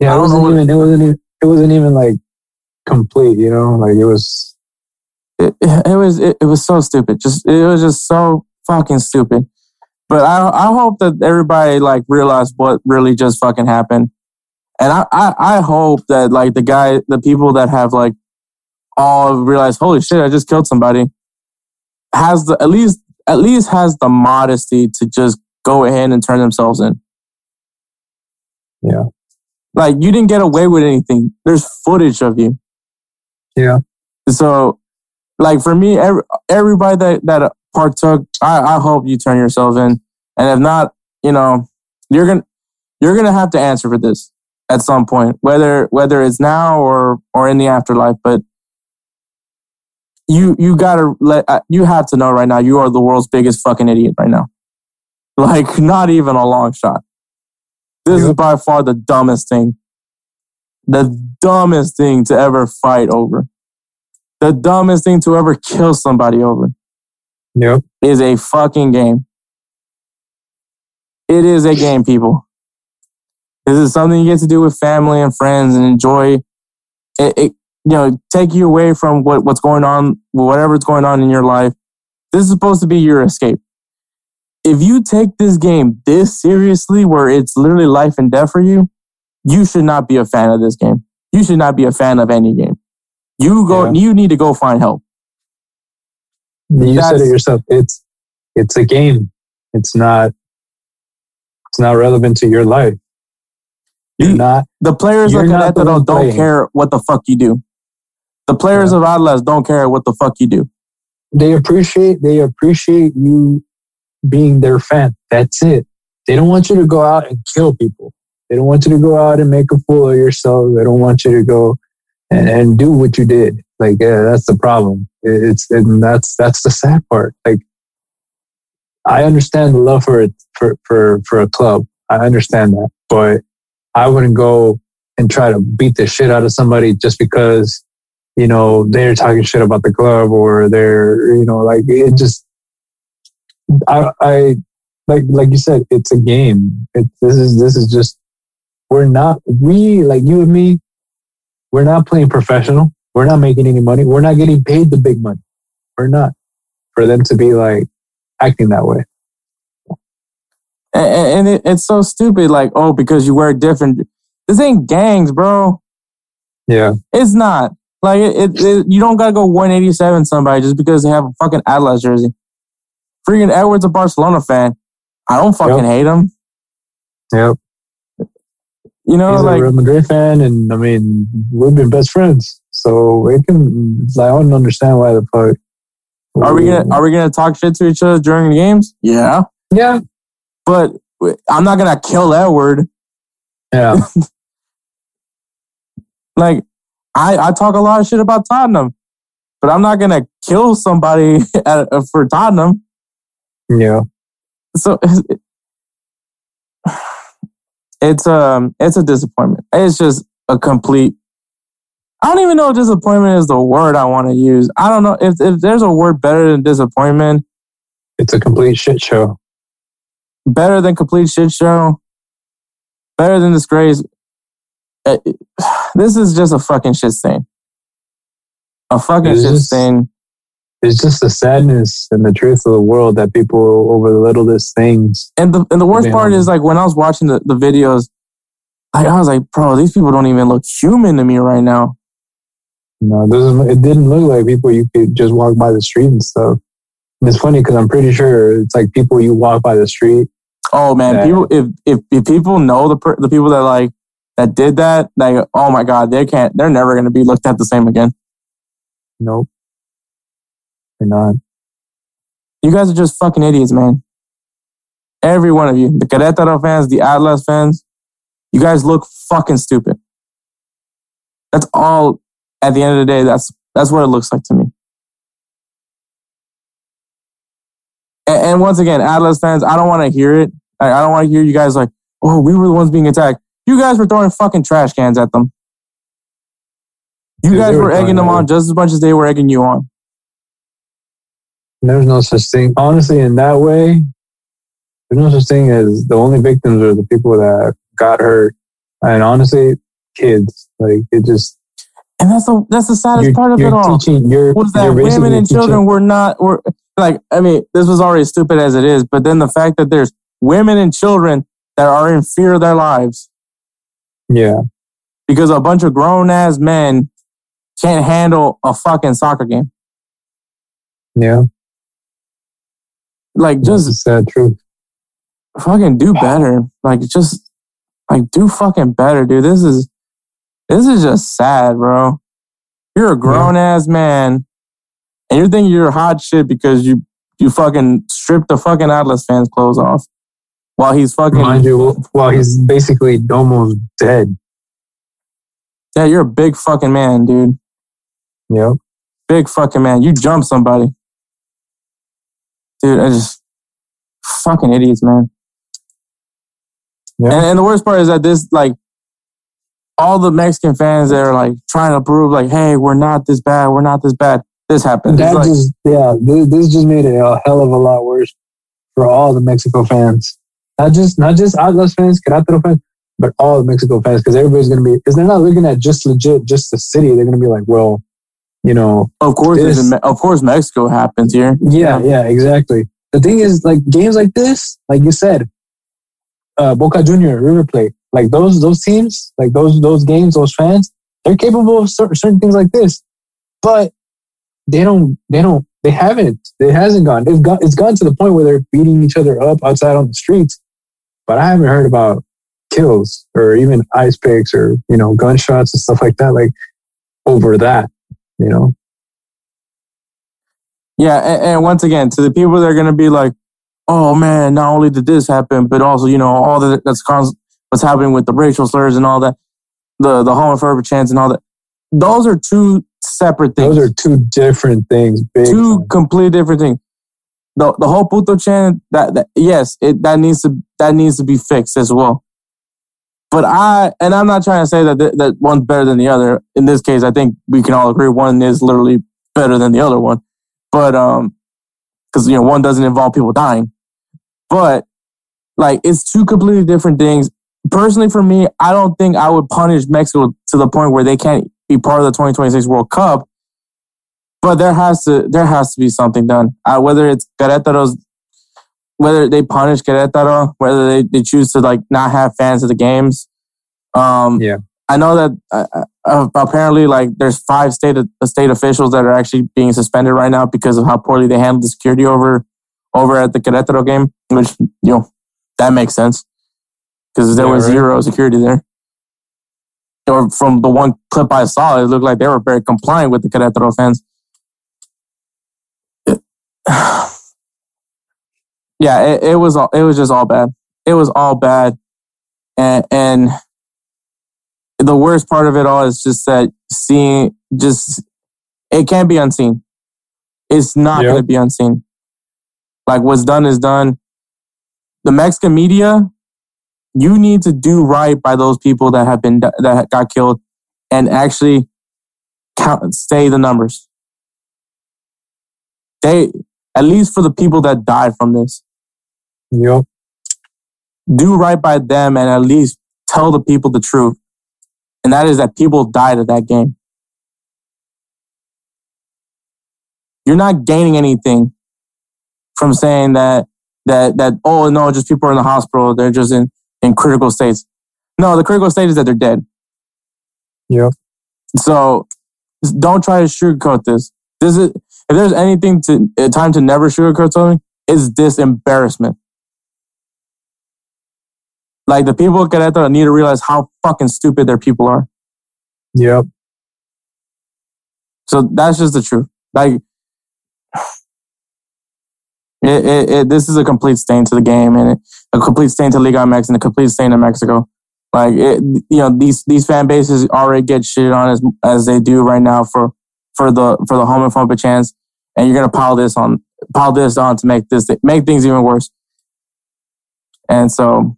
yeah, it wasn't even it wasn't even it wasn't even like complete. You know, like it was it, it was it, it was so stupid. Just it was just so fucking stupid. But I I hope that everybody like realized what really just fucking happened. And I, I, I hope that like the guy the people that have like all realized, holy shit, I just killed somebody, has the at least at least has the modesty to just go ahead and turn themselves in. Yeah. Like you didn't get away with anything. There's footage of you. Yeah. So like for me, every, everybody that, that partook, I, I hope you turn yourself in. And if not, you know, you're going to, you're to have to answer for this at some point, whether, whether it's now or, or in the afterlife. But you, you gotta let, uh, you have to know right now, you are the world's biggest fucking idiot right now. (laughs) Like not even a long shot. This yep. is by far the dumbest thing. The dumbest thing to ever fight over the dumbest thing to ever kill somebody over. Yep. Is a fucking game. It is a game, people. This is something you get to do with family and friends and enjoy. It, it you know, take you away from what, what's going on, whatever's going on in your life. This is supposed to be your escape. If you take this game this seriously, where it's literally life and death for you, you should not be a fan of this game. You should not be a fan of any game. You go. Yeah. You need to go find help. You That's, said it yourself. It's it's a game. It's not. It's not relevant to your life. You're the, not. The players of Querétaro don't care what the fuck you do. The players yeah. of Atlas don't care what the fuck you do. They appreciate. They appreciate you being their fan. That's it. They don't want you to go out and kill people. They don't want you to go out and make a fool of yourself. They don't want you to go and, and do what you did. Like, yeah, that's the problem. It's and that's that's the sad part. Like, I understand the love for it for for for a club. I understand that, but I wouldn't go and try to beat the shit out of somebody just because you know they're talking shit about the club or they're you know like it just I I like like you said it's a game. It, this is this is just we're not we like you and me. We're not playing professional. We're not making any money. We're not getting paid the big money. We're not. For them to be like acting that way. And, and it, it's so stupid. Like, oh, because you wear different. This ain't gangs, bro. Yeah. It's not. Like, it, it, it you don't gotta go 187 somebody just because they have a fucking Atlas jersey. Freaking Edwards a Barcelona fan. I don't fucking Yep. hate him. Yep. You know, He's like a Real Madrid fan, and I mean, we've been best friends. So it can. I don't understand why the fuck. Are we gonna are we gonna talk shit to each other during the games? Yeah, Yeah. but I'm not gonna kill Edward. Yeah. (laughs) Like I I talk a lot of shit about Tottenham, but I'm not gonna kill somebody (laughs) at, uh, for Tottenham. Yeah. So (laughs) it's um it's a disappointment. It's just a complete. I don't even know if disappointment is the word I want to use. I don't know if if there's a word better than disappointment. It's a complete shit show. better than complete shit show, better than disgrace. Uh, (sighs) This is just a fucking shit stain. A fucking shit stain. It's just the sadness and the truth of the world that people over the littlest things. And the and the worst part is like when I was watching the, the videos, like I was like, bro, these people don't even look human to me right now. No, it. It didn't look like people you could just walk by the street and stuff. And it's funny because I'm pretty sure it's like people you walk by the street. Oh man, Yeah. people if, if if people know the per, the people that like that did that, like oh my god, they can't. They're never gonna be looked at the same again. Nope, they're not. You guys are just fucking idiots, man. Every one of you, the Querétaro fans, the Atlas fans, you guys look fucking stupid. That's all. At the end of the day, that's that's what it looks like to me. And, and once again, Atlas fans, I don't want to hear it. I, I don't want to hear you guys like, "Oh, we were the ones being attacked." You guys were throwing fucking trash cans at them. You guys were egging them on just as much as they were egging you on. There's no such thing. Honestly, in that way, there's no such thing as the only victims are the people that got hurt. And honestly, kids. Like it just And that's the that's the saddest part of it all. teaching. You're was that women and teaching- children were not were like I mean this was already stupid as it is, but then the fact that there's women and children that are in fear of their lives Yeah, because a bunch of grown ass men can't handle a fucking soccer game. yeah. Like That's just sad truth. fucking do better. Like just like do fucking better, dude. This is this is just sad, bro. You're a grown ass man and you're thinking you're hot shit because you you fucking stripped the fucking Atlas fans' clothes off while he's fucking Mind you, while he's basically almost dead. yeah, you're a big fucking man, dude. Yep. Big fucking man. You jump somebody, dude. I just fucking idiots, man. Yeah. And, and the worst part is that this like all the Mexican fans that are like trying to prove like, hey, we're not this bad, we're not this bad. This happened. That like, just yeah, this, this just made it a hell of a lot worse for all the Mexico fans. Not just not just Atlas fans, Querétaro fans, but all the Mexico fans, because everybody's gonna be because they're not looking at just legit just the city. They're gonna be like, well, you know, of course, this- of course, Mexico happens here. yeah, yeah, exactly. The thing is, like games like this, like you said, uh, Boca Junior, River Plate, like those those teams, like those those games, those fans, they're capable of cer- certain things like this, but they don't, they don't, they haven't, it hasn't gone. It's gone, it's gone to the point where they're beating each other up outside on the streets, but I haven't heard about kills or even ice picks or you know gunshots and stuff like that, like over that, you know. Yeah, and, and once again, to the people that are going to be like, "Oh man, not only did this happen, but also you know all the that's cons- what's happening with the racial slurs and all that, the the homophobic chants and all that. Those are two separate things. Those are two different things. Big two time. completely different things. The the whole puto chant that, that yes, it that needs to that needs to be fixed as well. But I and I'm not trying to say that th- that one's better than the other. In this case, I think we can all agree one is literally better than the other one. But um, because you know one doesn't involve people dying. But like it's two completely different things. Personally, for me, I don't think I would punish Mexico to the point where they can't be part of the 2026 World Cup. But there has to there has to be something done. Uh, whether it's Querétaro's, whether they punish Querétaro, whether they, they choose to like not have fans at the games. Um, Yeah. I know that uh, uh, apparently like there's five state state officials that are actually being suspended right now because of how poorly they handled the security over over at the Querétaro game, which you know that makes sense because there Yeah, was right. zero security there. Or from the one clip I saw, it looked like they were very compliant with the Querétaro fans. (sighs) yeah, it, it was all, it was just all bad. It was all bad, and and the worst part of it all is just that seeing just it can't be unseen. It's not Yeah. going to be unseen. Like what's done is done. The Mexican media, you need to do right by those people that have been that got killed, and actually count say the numbers. They at least for the people that died from this Yep. do right by them and at least tell the people the truth. And that is that people died at that game. You're not gaining anything from saying that that that oh no, just people are in the hospital, they're just in, in critical states. No, the critical state is that they're dead. Yep. So don't try to sugarcoat this. This is if there's anything to time to never sugarcoat something, is this embarrassment. Like the people at Querétaro need to realize how fucking stupid their people are. Yep. So that's just the truth. Like, (sighs) it, it, it, this is a complete stain to the game and a complete stain to Liga MX and a complete stain to Mexico. Like, it, you know, these these fan bases already get shit on as as they do right now for for the for the homophobic chance, and you're gonna pile this on pile this on to make this make things even worse. And so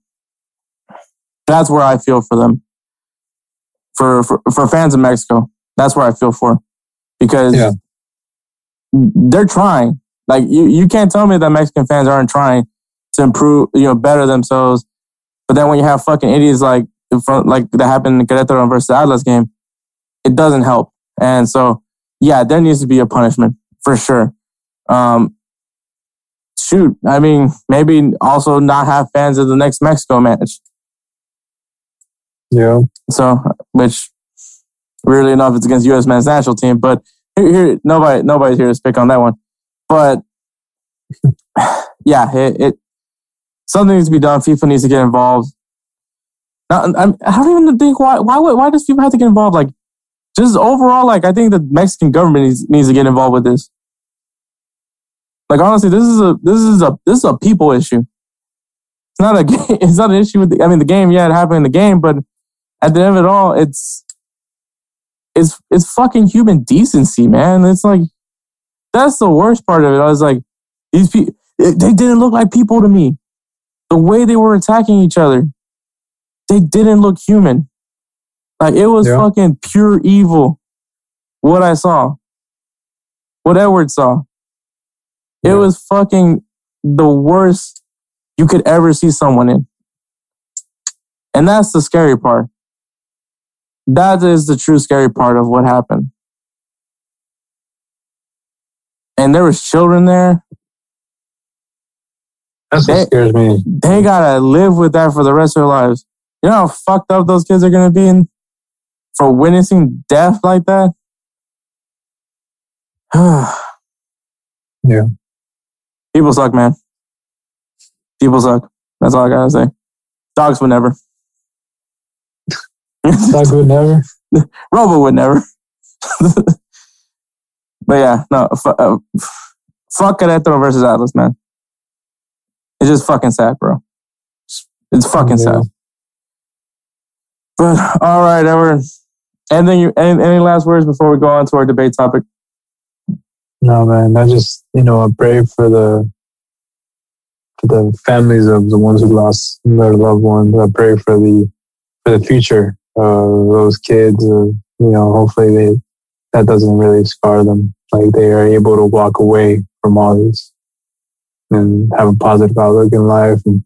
that's where I feel for them. For for, for fans of Mexico, that's where I feel for because Yeah. they're trying. Like you, you can't tell me that Mexican fans aren't trying to improve, you know, better themselves. But then when you have fucking idiots like in front, like that happened in the Querétaro versus Atlas game, it doesn't help. And so, yeah, there needs to be a punishment for sure. Um, shoot, I mean, maybe also not have fans of the next Mexico match. Yeah. So, which weirdly enough, it's against U.S. men's national team. But here, here nobody, nobody's here to speak on that one. But (sighs) yeah, it, it something needs to be done. FIFA needs to get involved. Now, I'm, I don't even think why why why does FIFA have to get involved? Like, just overall, like I think the Mexican government needs, needs to get involved with this. Like honestly, this is a this is a this is a people issue. It's not a (laughs) it's not an issue with the, I mean the game. Yeah, it happened in the game, but at the end of it all, it's it's it's fucking human decency, man. It's like that's the worst part of it. I was like, these people they didn't look like people to me. The way they were attacking each other, they didn't look human. Like it was Yeah. fucking pure evil. What I saw, what Edward saw, it was fucking the worst you could ever see someone in. And that's the scary part. That is the true scary part of what happened. And there was children there. That's what They- scares me. They gotta live with that for the rest of their lives. You know how fucked up those kids are gonna be in for witnessing death like that? (sighs) Yeah. People suck, man. People suck. That's all I gotta say. Dogs would never. Doug would never. (laughs) Robo would never. (laughs) but yeah, no, fu- uh, fuck Querétaro versus Atlas, man. It's just fucking sad, bro. It's fucking sad. But all right, Edward. Anything? Any, any last words before we go on to our debate topic? No, man. I just, you know, I pray for the for the families of the ones who lost their loved ones. I pray for the for the future those kids. Uh, you know, hopefully they that doesn't really scar them. Like they are able to walk away from all this and have a positive outlook in life, and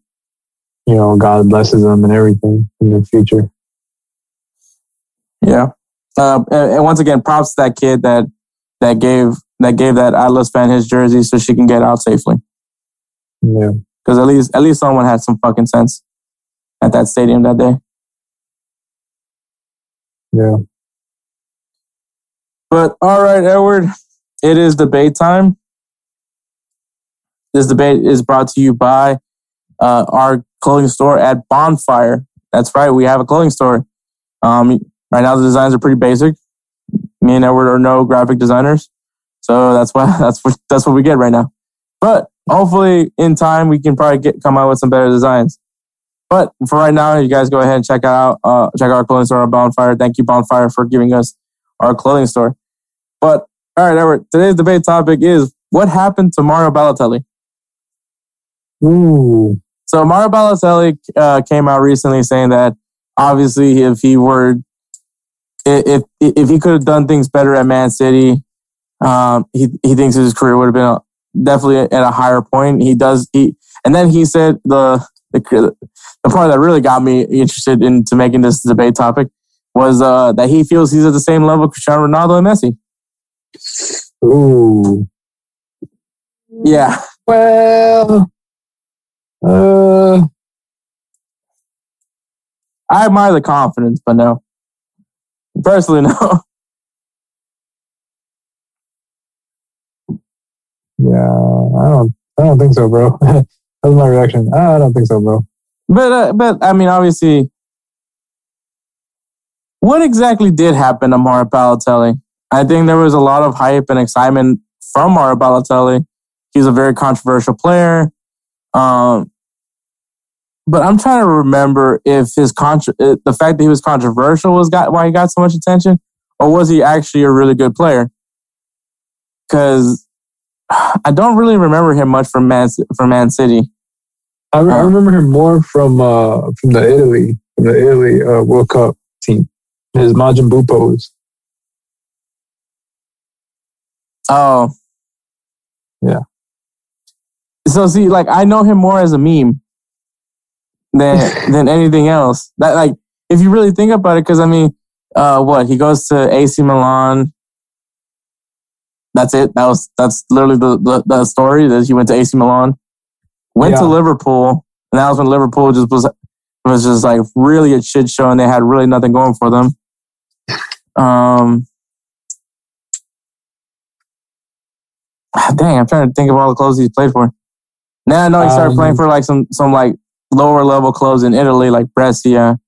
you know, God blesses them and everything in their future. Yeah. Uh, and once again, props to that kid that that gave that gave that Atlas fan his jersey so she can get out safely. Yeah. Because at least at least someone had some fucking sense at that stadium that day. Yeah. But all right, Edward, it is debate time. This debate is brought to you by uh, our clothing store at Bonfire. That's right, we have a clothing store. Um, right now, the designs are pretty basic. Me and Edward are no graphic designers, so that's why (laughs) that's what that's what we get right now. But hopefully, in time, we can probably get come out with some better designs. But for right now, you guys go ahead and check out uh, check out our clothing store Bonfire. Thank you, Bonfire, for giving us our clothing store. But all right, Edward, today's debate topic is what happened to Mario Balotelli. Ooh. So Mario Balotelli uh, came out recently saying that obviously if he were if if he could have done things better at Man City, um, he he thinks his career would have been definitely at a higher point. He does he, and then he said the the the part that really got me interested into making this debate topic was uh, that he feels he's at the same level Cristiano Ronaldo and Messi. Ooh. Yeah. Well. Uh. I admire the confidence, but no. Personally, (laughs) no. Yeah, I don't. I don't think so, bro. (laughs) That's my reaction. I don't think so, bro. But uh, but I mean, obviously, what exactly did happen to Mario Balotelli? I think there was a lot of hype and excitement from Mario Balotelli. He's a very controversial player. Um, but I'm trying to remember if his contra- uh, the fact that he was controversial was got why he got so much attention, or was he actually a really good player? Because (sighs) I don't really remember him much from Man from Man City. I, I remember him more from uh, from the Italy from the Italy uh, World Cup team. His Majin Buu pose. Oh, yeah. So see, like I know him more as a meme than (laughs) than anything else. That like, if you really think about it, because I mean, uh, what he goes to AC Milan. That's it. That was that's literally the the, the story that he went to AC Milan, went Yeah. to Liverpool, and that was when Liverpool just was was just like really a shit show, and they had really nothing going for them. Um, (sighs) dang, I'm trying to think of all the clubs he's played for. Now, I know he started Um, playing for like some some like lower level clubs in Italy, like Brescia.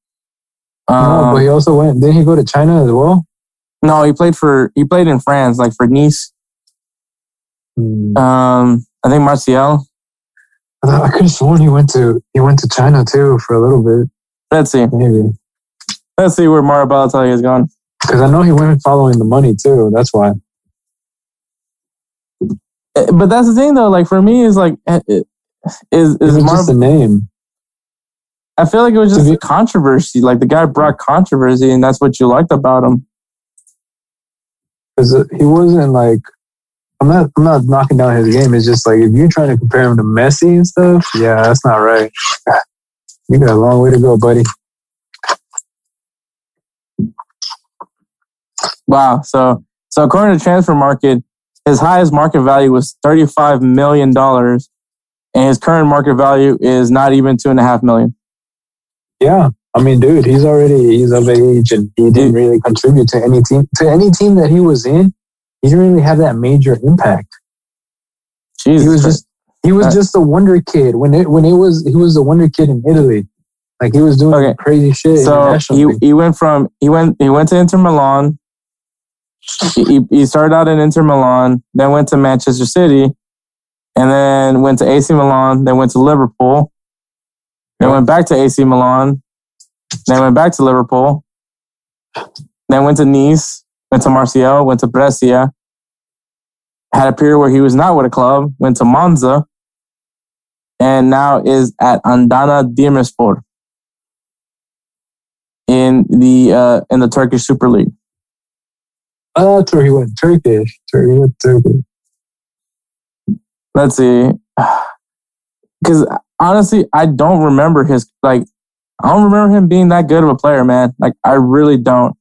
no, Um, but he also went. Didn't he go to China as well? no, he played for he played in France, like for Nice. Hmm. Um, I think Martial. I, I could have sworn he went to he went to China too for a little bit, Let's see. maybe. Let's see where Mario Balotelli has gone. Because I know he went following the money too. That's why. Eh, But that's the thing, though. Like for me, is like eh, eh, is It is just a name. I feel like it was just be- a controversy. Like the guy brought controversy, and that's what you liked about him. Because he wasn't like. I'm not. I'm not knocking down his game. It's just like if you're trying to compare him to Messi and stuff. Yeah, that's not right. (sighs) You got a long way to go, buddy. Wow. So so according to Transfermarkt, his highest market value was thirty five million dollars, and his current market value is not even two and a half million. Yeah, I mean, dude, he's already he's of age, and he didn't really contribute to any team to any team that he was in. He didn't really have that major impact. Jesus. He was just he was Uh, just a wonder kid when it when it was he was a wonder kid in Italy. Like he was doing Okay. crazy shit so he, he went from he went he went to Inter Milan. He- he started out in Inter Milan, then went to Manchester City, and then went to AC Milan, then went to Liverpool, then went back to AC Milan, Then went back to Liverpool. Then went to Nice, went to Marseille, went to Brescia. Had a period where he was not with a club, went to Monza, and now is at Adana Demirspor in the uh, in the Turkish Super League. Oh, that's where he went Turkish. Tur- He went Turkish. Let's see, (sighs) because honestly, I don't remember his like. I don't remember him being that good of a player, man. Like I really don't.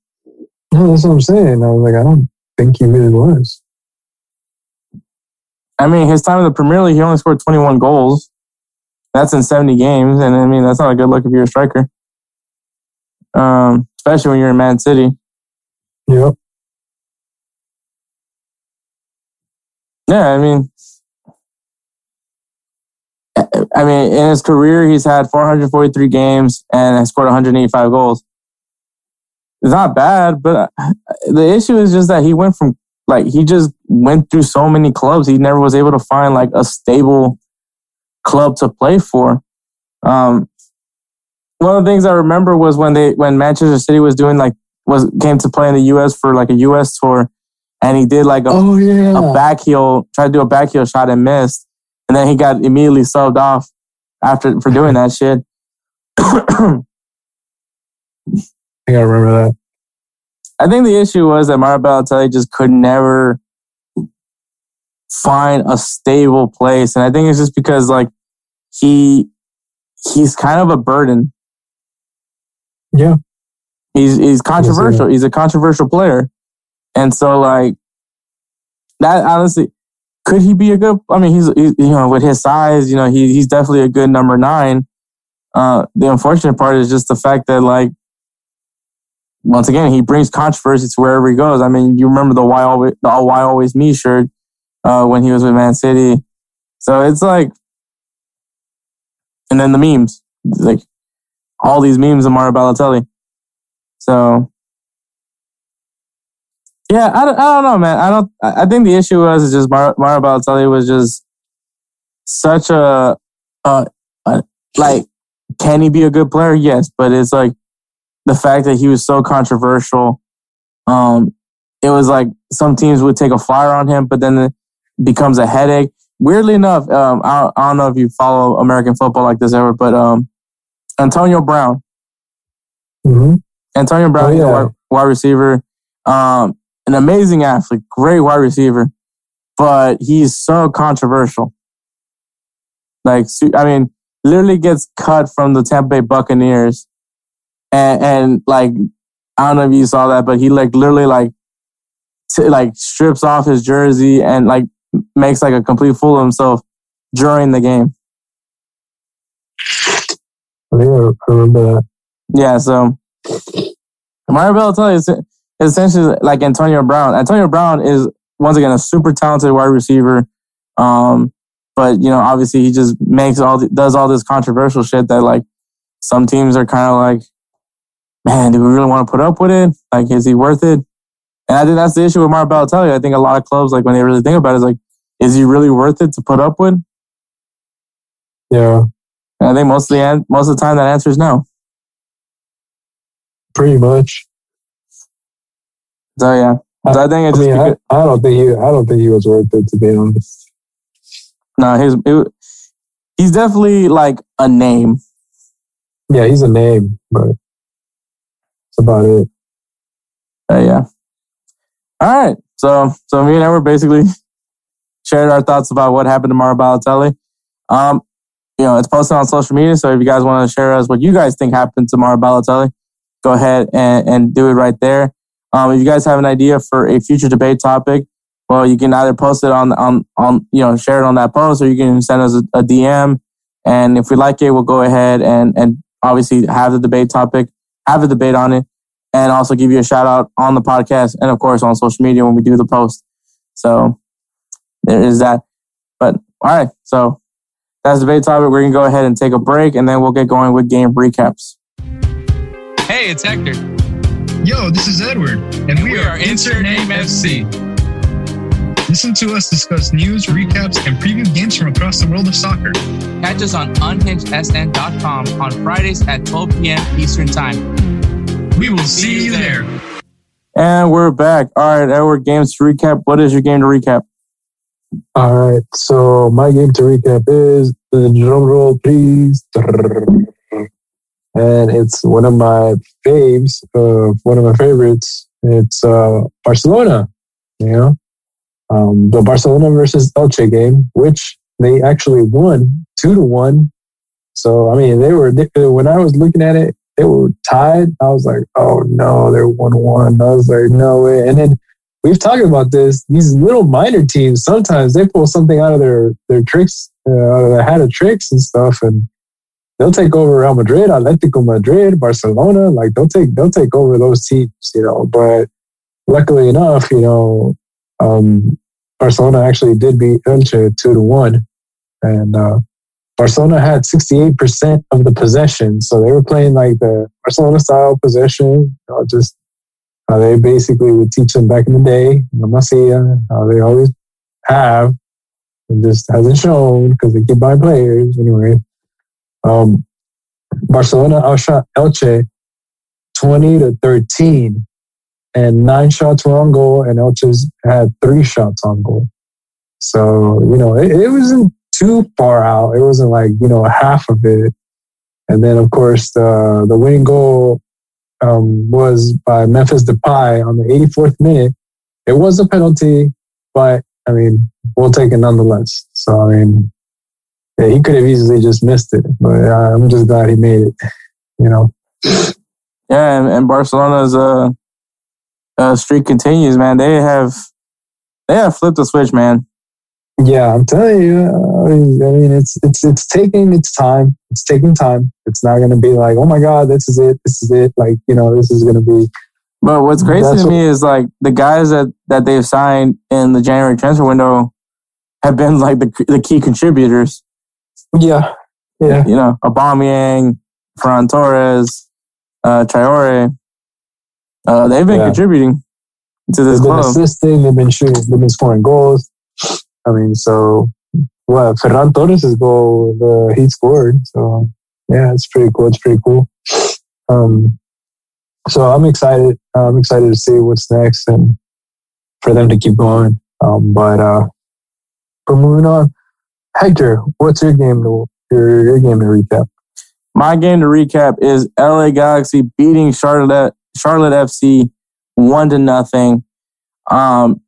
No, that's what I'm saying. I was like, I don't think he really was. I mean, his time in the Premier League, he only scored 21 goals. That's in 70 games, and I mean, that's not a good look if you're a striker. Um, especially when you're in Man City. Yep. Yeah, I mean, I mean, in his career, he's had 443 games and has scored 185 goals. It's not bad, but the issue is just that he went from like he just went through so many clubs. He never was able to find like a stable club to play for. Um, one of the things I remember was when they when Manchester City was doing like was came to play in the U.S. for like a U.S. tour, and he did like a Oh yeah. a back heel, tried to do a back heel shot and missed. And then he got immediately subbed off after for doing that shit. (clears throat) I think I remember that. I think the issue was that Mario Balotelli just could never find a stable place. And I think it's just because like he he's kind of a burden. Yeah. He's he's controversial. He's a controversial player. And so like that honestly could he be a good I mean he's, he's you know with his size, you know, he he's definitely a good number 9. Uh the unfortunate part is just the fact that like once again, he brings controversy to wherever he goes. I mean, you remember the why always the why always me shirt uh, when he was with Man City. So it's like, and then the memes, like all these memes of Mario Balotelli. So yeah, I don't, I don't know, man. I don't. I think the issue was just Mario, Mario Balotelli was just such a, uh, like, can he be a good player? Yes, but it's like the fact that he was so controversial. Um, it was like some teams would take a flyer on him, but then it becomes a headache. Weirdly enough, um, I, I don't know if you follow American football like this ever, but um, Antonio Brown, hmm Antonio Brown, Oh, yeah. wide, wide receiver, um, an amazing athlete, great wide receiver, but he's so controversial. Like, I mean, literally gets cut from the Tampa Bay Buccaneers, and, and like, I don't know if you saw that, but he like literally like, t- like strips off his jersey and like makes like a complete fool of himself during the game. I think I remember that. Yeah, so Mario Balotelli is essentially like Antonio Brown. Antonio Brown is once again a super talented wide receiver, um, but you know obviously he just makes all the, does all this controversial shit that like some teams are kind of like, man, do we really want to put up with it? Like, is he worth it? And I think that's the issue with Mario Balotelli. I think a lot of clubs like when they really think about it, is like, is he really worth it to put up with? Yeah, And I think most of the most of the time that answer is no. pretty much. So yeah, so I think I it's just mean, I, I don't think he. I don't think he was worth it to be honest. No, he's it, he's definitely like a name. Yeah, he's a name, but that's about it. Uh, yeah. All right. So so me and Edward basically (laughs) shared our thoughts about what happened to Mario Balotelli. Um, you know, it's posted on social media. So if you guys want to share us what you guys think happened to Mario Balotelli, go ahead and, and do it right there. Um, if you guys have an idea for a future debate topic, well, you can either post it on on on you know share it on that post, or you can send us a, a DM. And if we like it, we'll go ahead and and obviously have the debate topic, have a debate on it, and also give you a shout out on the podcast and of course on social media when we do the post. So there is that. But all right, so that's the debate topic. We're gonna go ahead and take a break, and then we'll get going with game recaps. Hey, it's Hector. Yo, this is Edward, and we, are Insert Name FC. Listen to us discuss news, recaps, and preview games from across the world of soccer. Catch us on unhingedsn.com on Fridays at 12 p.m. Eastern Time. We will see you there. And we're back. All right, Edward, games to recap. What is your game to recap? All right. So my game to recap is the drum roll, please. And it's one of my faves, uh, one of my favorites. It's uh, Barcelona, you know, um, the Barcelona versus Elche game, which they actually won two to one. So, I mean, they were, when I was looking at it, they were tied. I was like, oh no, they're one one. I was like, no way. And then we've talked about this. These little minor teams sometimes they pull something out of their their tricks, uh, out of their hat of tricks and stuff, and they'll take over Real Madrid, Atletico Madrid, Barcelona. Like they'll take they'll take over those teams, you know. But luckily enough, you know, um, Barcelona actually did beat Elche two to one, and uh, Barcelona had 68% of the possession. So they were playing like the Barcelona style possession, you know, just how they basically would teach them back in the day, La Masia, how they always have. It just hasn't shown because they keep buying players. Anyway, um, Barcelona outshot Elche 20 to 13, and nine shots were on goal, and Elche's had three shots on goal. So, you know, it, it wasn't too far out. It wasn't like, you know, a half of it. And then, of course, the, the winning goal um, was by Memphis Depay on the 84th minute. It was a penalty, but I mean, we'll take it nonetheless. So, I mean, yeah, he could have easily just missed it, but uh, I'm just glad he made it, (laughs) you know. Yeah, and, and Barcelona's uh, uh, streak continues, man. They have they have flipped the switch, man. Yeah, I'm telling you. I mean, I mean, it's it's it's taking its time. It's taking time. It's not going to be like, oh my god, this is it. This is it. Like you know, this is going to be. But what's crazy to what- me is like the guys that that they've signed in the January transfer window have been like the the key contributors. Yeah, yeah, You know, Aubameyang, Ferran Torres, uh, Traore. Uh, they've been Yeah. contributing to this they've been club. assisting. They've been shooting. They've been scoring goals. I mean, so what? Ferran Torres' goal, the, he scored. So yeah, it's pretty cool. It's pretty cool. Um, so I'm excited. I'm excited to see what's next and for them to keep going. Um, but uh, but moving on, Hector, what's your game to your, your game to recap? My game to recap is LA Galaxy beating Charlotte Charlotte FC one to nothing. Um,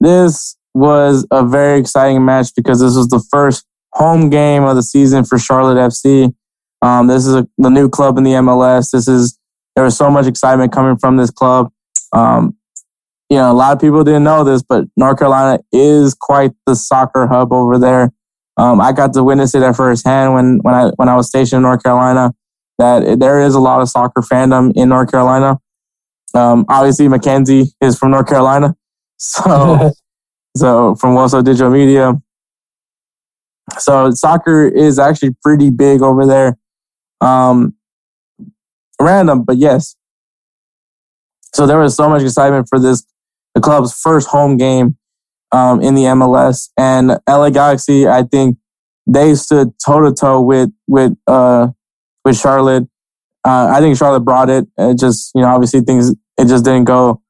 this was a very exciting match because this was the first home game of the season for Charlotte FC. Um, this is a, the new club in the MLS. This is there was so much excitement coming from this club. Um, you know, a lot of people didn't know this, but North Carolina is quite the soccer hub over there. Um, I got to witness it at firsthand when when I when I was stationed in North Carolina. That there is a lot of soccer fandom in North Carolina. Um, obviously, Mackenzie is from North Carolina, (laughs) so (laughs) so from Woso Digital Media. So soccer is actually pretty big over there. Um, random, but yes. So there was so much excitement for this, the club's first home game um, in the MLS, and LA Galaxy. I think they stood toe to toe with with uh, with Charlotte. Uh, I think Charlotte brought it. It just you know obviously things it just didn't go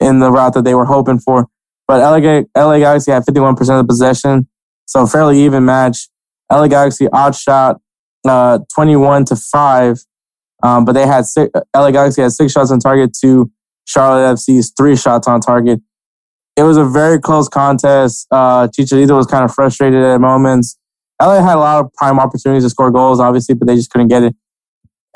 in the route that they were hoping for. But LA, LA Galaxy had 51% of the possession, so fairly even match. LA Galaxy outshot uh, 21 to five, um, but they had six, LA Galaxy had six shots on target to Charlotte FC's three shots on target. It was a very close contest. Uh, Chicharito was kind of frustrated at moments. LA had a lot of prime opportunities to score goals, obviously, but they just couldn't get it.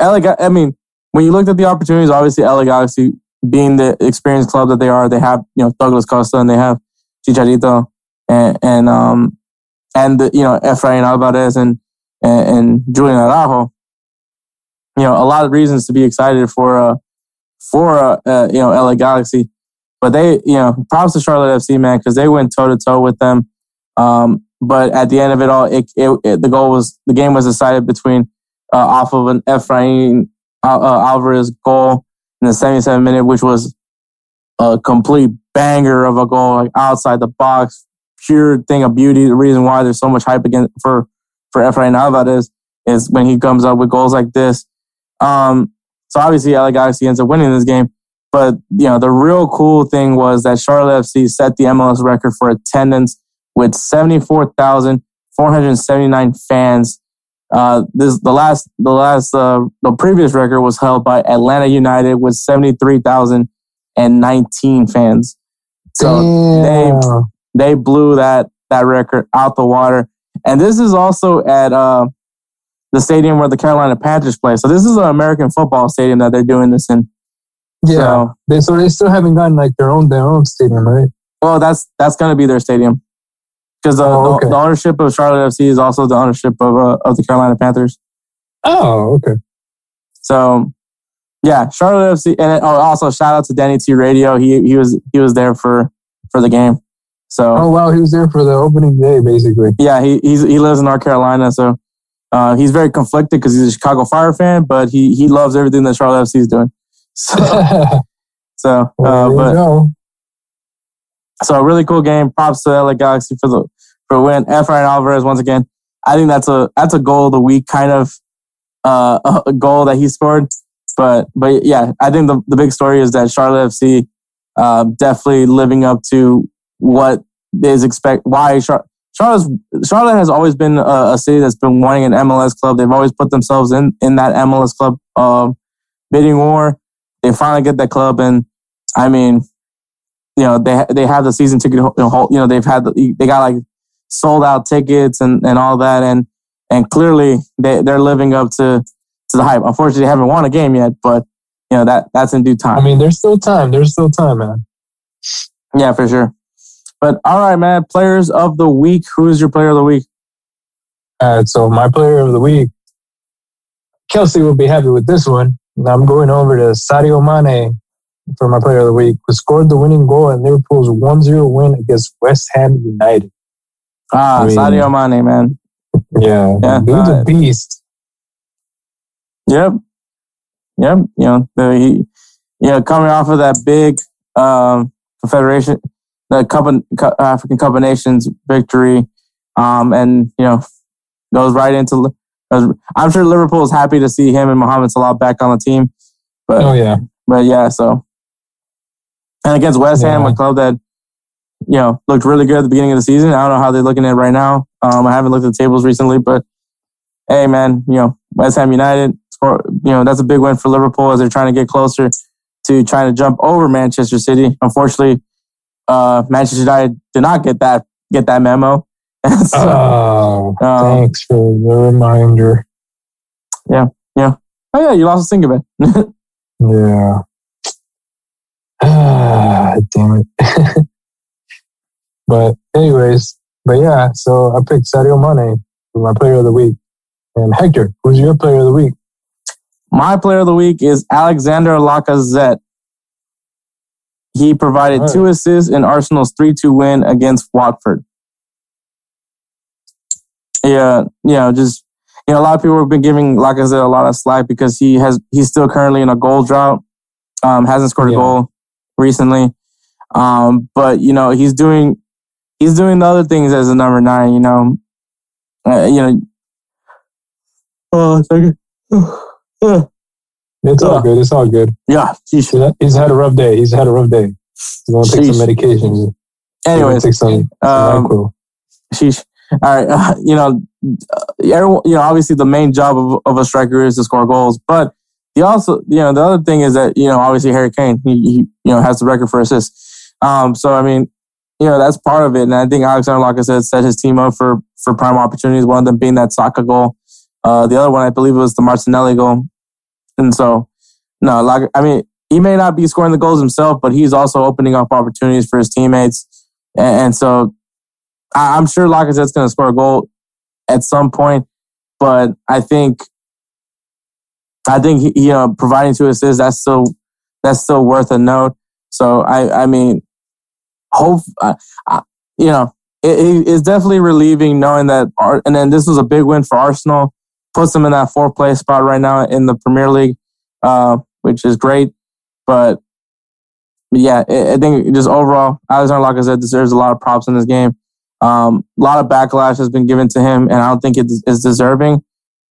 LA, I mean, when you looked at the opportunities, obviously LA Galaxy being the experienced club that they are, they have you know Douglas Costa and they have Chicharito and and um and the, you know Efrain Alvarez and and, and Julian Araujo. You know, a lot of reasons to be excited for uh for uh, uh you know LA Galaxy, but they you know props to Charlotte FC man because they went toe to toe with them. Um, but at the end of it all, it, it, it the goal was the game was decided between uh, off of an Efrain uh, uh, Alvarez goal in the 77th minute, which was a complete banger of a goal, like outside the box, pure thing of beauty. The reason why there's so much hype again for for Efrain Alvarez is when he comes up with goals like this. Um, so obviously, LA Galaxy ends up winning this game. But you know, the real cool thing was that Charlotte FC set the MLS record for attendance with 74,479 fans. Uh, this the last the last uh, the previous record was held by Atlanta United with 73,019 fans. So they they blew that that record out the water. And this is also at uh, the stadium where the Carolina Panthers play. So this is an American football stadium that they're doing this in. Yeah. So, They, so they still haven't gotten like their own their own stadium, right? well, that's that's going to be their stadium because the, Oh, okay. the, ownership of Charlotte FC is also the ownership of uh, of the Carolina Panthers. Oh, okay. So yeah, Charlotte FC, and oh, also shout out to Danny T Radio. He he was he was there for for the game. So Oh wow, he was there for the opening day, basically. yeah, he he's, he lives in North Carolina, so uh, he's very conflicted because he's a Chicago Fire fan, but he he loves everything that Charlotte FC is doing. So (laughs) so, uh, but. So a really cool game. Props to LA Galaxy for the for win. Efrain Alvarez once again. I think that's a that's a goal of the week kind of uh, (laughs) a- goal that he scored. But but yeah, I think the the big story is that Charlotte FC uh, definitely living up to what is expect. Why Char- Charlotte has always been a, a city that's been wanting an MLS club. They've always put themselves in in that MLS club um, bidding war. They finally get that club, and I mean, you know, they they have the season ticket. You know, you know they've had the, they got like sold out tickets and, and all that, and and clearly they they're living up to to the hype. Unfortunately, they haven't won a game yet, but you know that that's in due time. I mean, there's still time. There's still time, man. Yeah, for sure. But all right, man. Players of the week. Who is your player of the week? All right, so my player of the week, Kelsey will be happy with this one. I'm going over to Sadio Mane for my player of the week, who scored the winning goal in Liverpool's 1-0 win against West Ham United. Ah, I mean- Sadio Mane, man. Yeah, Yeah, dude's uh, a beast. Yep. Yep. You know, the, he, yeah, coming off of that big um, Confederation, the Cup African Cup of Nations victory, um, and you know, goes right into. I'm sure Liverpool is happy to see him and Mohamed Salah back on the team, but Oh yeah, but yeah, so and against West Ham, Yeah. a club that you know looked really good at the beginning of the season. I don't know how they're looking at it right now. Um, I haven't looked at the tables recently, but hey, man, you know West Ham United score. You know that's a big win for Liverpool as they're trying to get closer to trying to jump over Manchester City. Unfortunately, uh, Manchester United did not get that get that memo. (laughs) so, Oh, Um, thanks for the reminder. Yeah, yeah. Oh yeah, you lost a single bet. Yeah. Ah, (sighs) damn it. (laughs) but anyways, but yeah, so I picked Sadio Mane for my player of the week. And Hector, who's your player of the week? My player of the week is Alexander Lacazette. He provided right. two assists in Arsenal's 3 2 win against Watford. Yeah, you know, just, you know, a lot of people have been giving Lacazette a lot of slack because he has, he's still currently in a goal drought, um, hasn't scored a goal recently. Um, but, you know, he's doing, he's doing the other things as a number nine, you know, uh, you know, oh, second. (sighs) It's all good. It's all good. yeah. He's- had a rough day. He's had a rough day. He's going to take some Sheesh. medication. He's gonna Anyways, take some, some um, sheesh. All right, uh, (laughs) you know, uh, everyone, you know, obviously the main job of, of a striker is to score goals, but he also, you know, the other thing is that you know, obviously Harry Kane, he, he you know has the record for assists. Um, so I mean, you know, that's part of it, and I think Alexander Lacazette set his team up for for prime opportunities. One of them being that Saka goal, uh, the other one I believe was the Martinelli goal, and so no, like I mean, he may not be scoring the goals himself, but he's also opening up opportunities for his teammates, and, and so I, I'm sure Lacazette's going to score a goal at some point, but I think I think he, you know providing two assists that's still that's still worth a note. So I I mean, hope uh, uh, you know it, it- it's definitely relieving knowing that and then this was a big win for Arsenal, puts them in that fourth place spot right now in the Premier League, uh, which is great. But yeah, I I think just overall, Alexander Lacazette deserves a lot of props in this game. Um, a lot of backlash has been given to him, and I don't think it is deserving.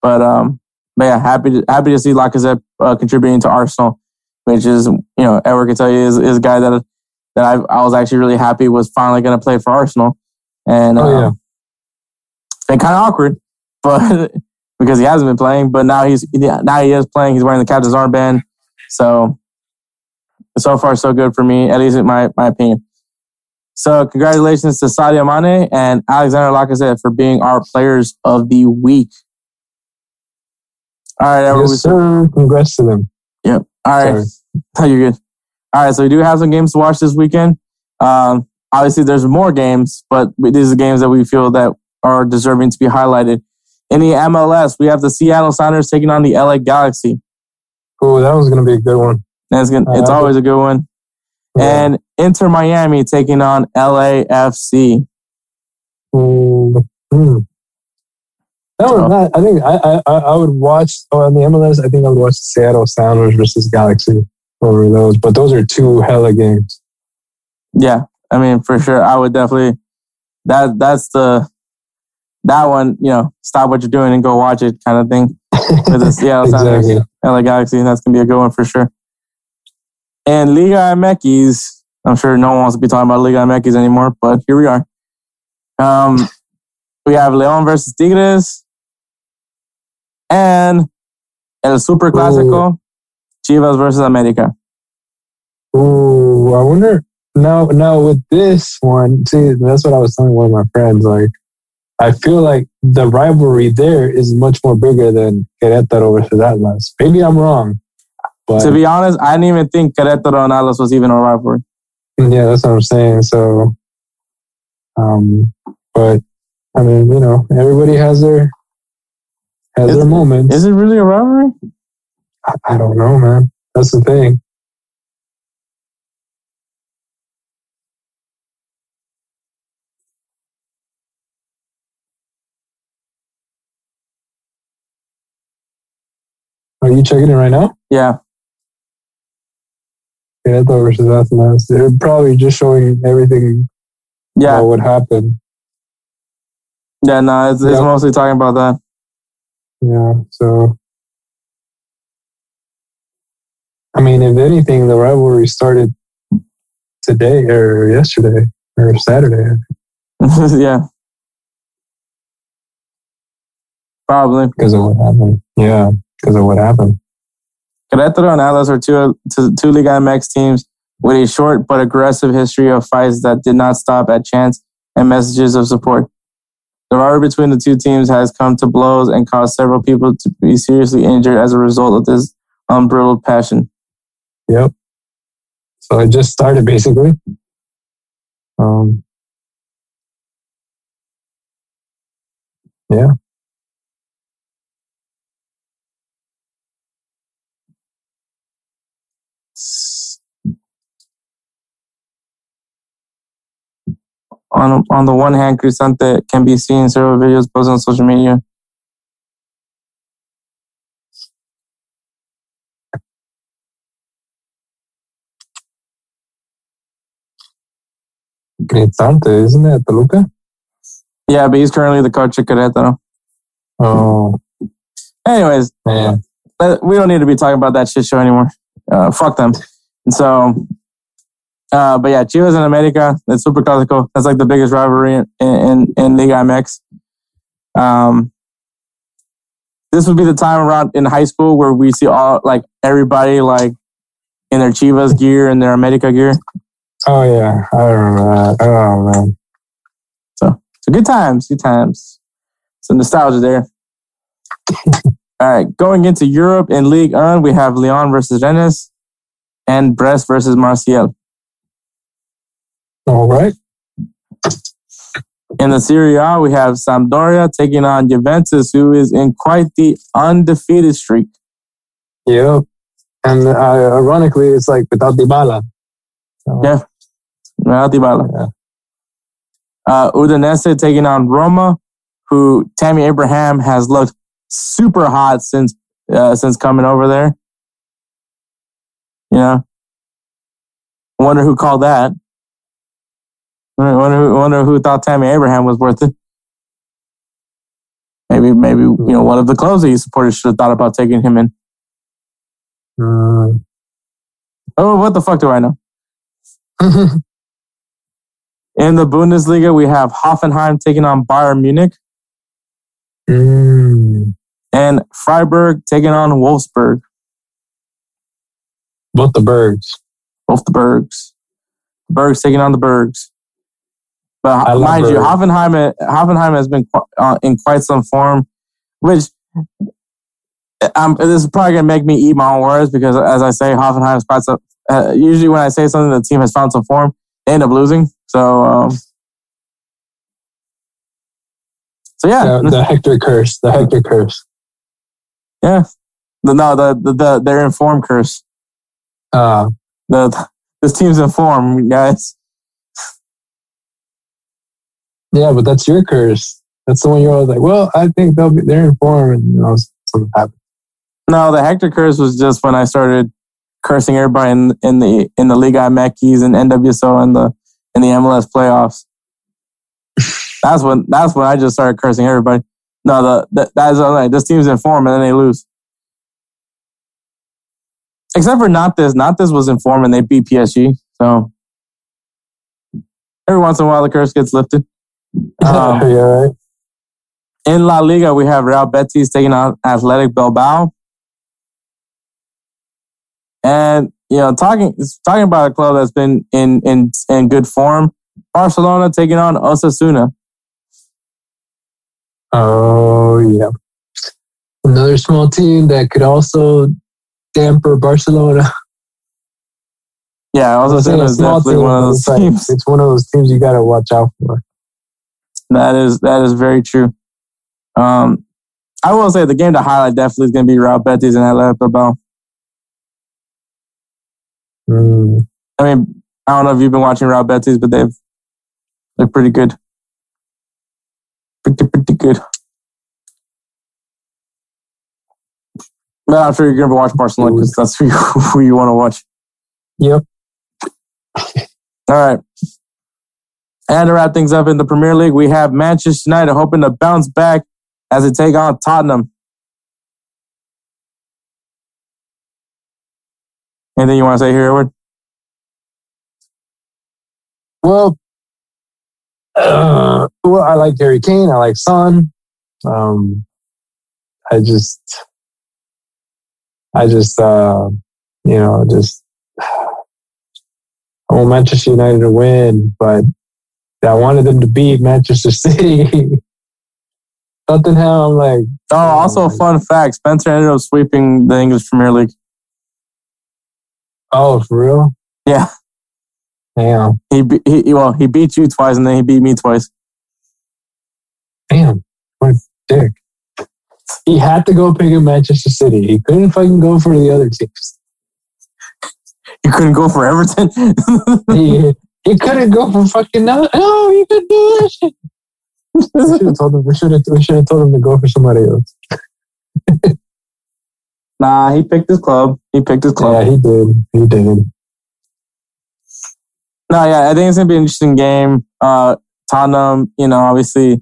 But um, but yeah, happy to happy to see Lacazette uh, contributing to Arsenal, which is you know Edward can tell you is, is a guy that that I I was actually really happy was finally going to play for Arsenal, and Oh, yeah. it's been kind of awkward, (laughs) but because he hasn't been playing, but now he's now he is playing. He's wearing the captain's armband, so so far so good for me, at least in my my opinion. So congratulations to Sadio Mane and Alexander Lacazette for being our players of the week. All right, Yes, sir. Congrats to them. Yep. All right. Oh, (laughs) you're good. All right. So we do have some games to watch this weekend. Um, obviously, there's more games, but these are games that we feel that are deserving to be highlighted. In the MLS, we have the Seattle Sounders taking on the LA Galaxy. Oh, that was going to be a good one. That's gonna, it's Uh, always a good one. Yeah. And Inter Miami taking on LAFC. Mm, That Oh. that, I think I, I I would watch oh, on the MLS. I think I would watch Seattle Sounders versus Galaxy over those. But those are two hella games. Yeah, I mean for sure, I would definitely. That that's the that one. You know, stop what you're doing and go watch it, kind of thing. (laughs) For the Seattle Sounders. LA Galaxy. And that's gonna be a good one for sure. And Liga MX, I'm sure no one wants to be talking about Liga MX anymore, but here we are. Um, we have León versus Tigres and El Super Clásico, Chivas versus America. Ooh, I wonder now. Now with this one, see, that's what I was telling one of my friends. Like, I feel like the rivalry there is much more bigger than Querétaro versus Atlas. Maybe I'm wrong, but To be honest, I didn't even think Querétaro and Atlas was even a rivalry. yeah, that's what I'm saying. So, um, but I mean, you know, everybody has their has Is- their moments. Is it really a rivalry? I, I don't know, man. That's the thing. Are you checking it right now? Yeah. Yeah, I thought versus Atlas. They're probably just showing everything Yeah. What would happen. Yeah, no, it's, it's mostly talking about that. Yeah, so I mean, if anything, the rivalry started today or yesterday or Saturday. (laughs) yeah. Probably. because of what happened. Yeah, because of what happened. Querétaro and Atlas are two, uh, two, two Liga MX teams with a short but aggressive history of fights that did not stop at chants and messages of support. The rivalry between the two teams has come to blows and caused several people to be seriously injured as a result of this unbridled passion. Yep. So it just started basically. Um. Yeah. On, on the one hand, Cristante can be seen in several videos posted on social media. Cristante, isn't it Toluca? Yeah, but he's currently the coach at Querétaro. Oh Anyways, uh, we don't need to be talking about that shit show anymore. Uh, fuck them. And so, uh, but yeah, Chivas and America, it's super clásico. That's like the biggest rivalry in, in, in Liga MX. Um, this would be the time around in high school where we see all, like, everybody, like, in their Chivas gear and their America gear. Oh yeah, I remember that. Oh man. So, so good times, good times. Some nostalgia there. (laughs) All right, going into Europe in League 1, we have Lyon versus Rennes and Brest versus Marseille. All right. In the Serie A, we have Sampdoria taking on Juventus, who is in quite the undefeated streak. Yep. And uh, ironically, it's like without Dybala. So, Yeah. Without Dybala. Yeah. Uh, Udinese taking on Roma, who Tammy Abraham has looked super hot since uh, since coming over there. You know, Wonder who called that. Wonder wonder who thought Tammy Abraham was worth it. Maybe, maybe you know, one of the clubs that he supported should have thought about taking him in. Uh, Oh, what the fuck do I know? (laughs) In the Bundesliga, we have Hoffenheim taking on Bayern Munich mm, and Freiburg taking on Wolfsburg. both the Bergs. Both the Bergs. The Bergs taking on the Bergs. But mind you, Hoffenheim, Hoffenheim has been uh, in quite some form, which um, this is probably going to make me eat my own words because, as I say, Hoffenheim is quite some. Uh, usually, when I say something, the team has found some form, they end up losing. So, um, so yeah, The, the Hector curse. The Hector curse. yeah. The, no, the, the the their inform curse. Uh, The this team's in form, guys. Yeah, but that's your curse. That's the one you're always like, well, I think they'll be, they're informed, and you know, something happens. No, the Hector curse was just when I started cursing everybody in, in the in the Liga MX and NWSL and the in the MLS playoffs. (laughs) that's when that's when I just started cursing everybody. No, the, the that's like this team's in form and then they lose. Except for not this, not this was in form and they beat PSG. So every once in a while the curse gets lifted. Um, (laughs) yeah, right. in La Liga, we have Real Betis taking on Athletic Bilbao. And you know, talking talking about a club that's been in in in good form, Barcelona taking on Osasuna. Oh yeah, another small team that could also damper Barcelona. Yeah, (laughs) Osasuna is definitely team, one of those teams. it's one of those teams you got to watch out for. That is that is very true. Um, I will say the game to highlight definitely is going to be Real Betis and Athletic Bilbao. Mm, I mean, I don't know if you've been watching Real Betis, but they've they're pretty good. Pretty pretty good. But I'm sure you're gonna watch Barcelona because that's (laughs) who you, who you want to watch. Yep. All right. And to wrap things up in the Premier League, we have Manchester United hoping to bounce back as they take on Tottenham. Anything you want to say here, Edward? Well, uh, well, I like Harry Kane. I like Son. Um, I just, I just, uh, you know, just, I want Manchester United to win, but I wanted them to beat Manchester (laughs) City. Tottenham, I'm like, Oh, also a fun fact: Spencer ended up sweeping the English Premier League. oh, for real? Yeah, Damn, he, he well he beat you twice, and then he beat me twice. damn, what a dick. He had to go pick up Manchester City. He couldn't fucking go for the other teams. You couldn't go for Everton. (laughs) he, he couldn't go for fucking no. No, he could do that shit. We should have told him. We should have. We should have told him to go for somebody else. (laughs) nah, he picked his club. He picked his club. Yeah, he did. He did. No, yeah, I think it's gonna be an interesting game. Uh, Tottenham, you know, obviously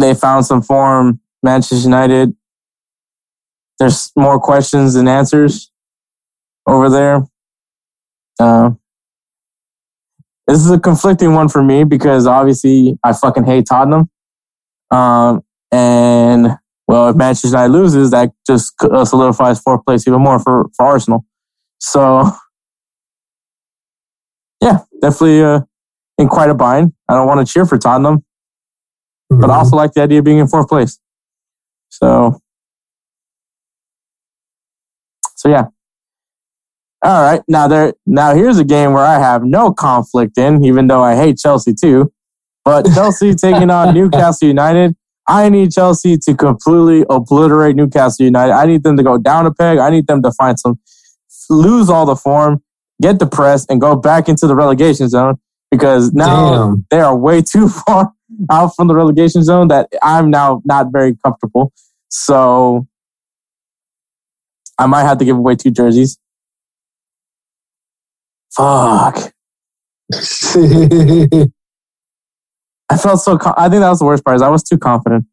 they found some form. Manchester United, there's more questions than answers over there. Uh, this is a conflicting one for me because obviously I fucking hate Tottenham. Um, and well, if Manchester United loses, that just uh, solidifies fourth place even more for, for Arsenal. So yeah, definitely uh, in quite a bind. I don't want to cheer for Tottenham, but I also like the idea of being in fourth place. So, so yeah. All right, now there. Now here's a game where I have no conflict in, even though I hate Chelsea too. But Chelsea (laughs) taking on Newcastle United. I need Chelsea to completely obliterate Newcastle United. I need them to go down a peg. I need them to find some, lose all the form, get depressed, and go back into the relegation zone because now Damn. they are way (laughs) too far out from the relegation zone that I'm now not very comfortable. So I might have to give away two jerseys. Fuck. (laughs) I felt so. Com- I think that was the worst part. Is I was too confident.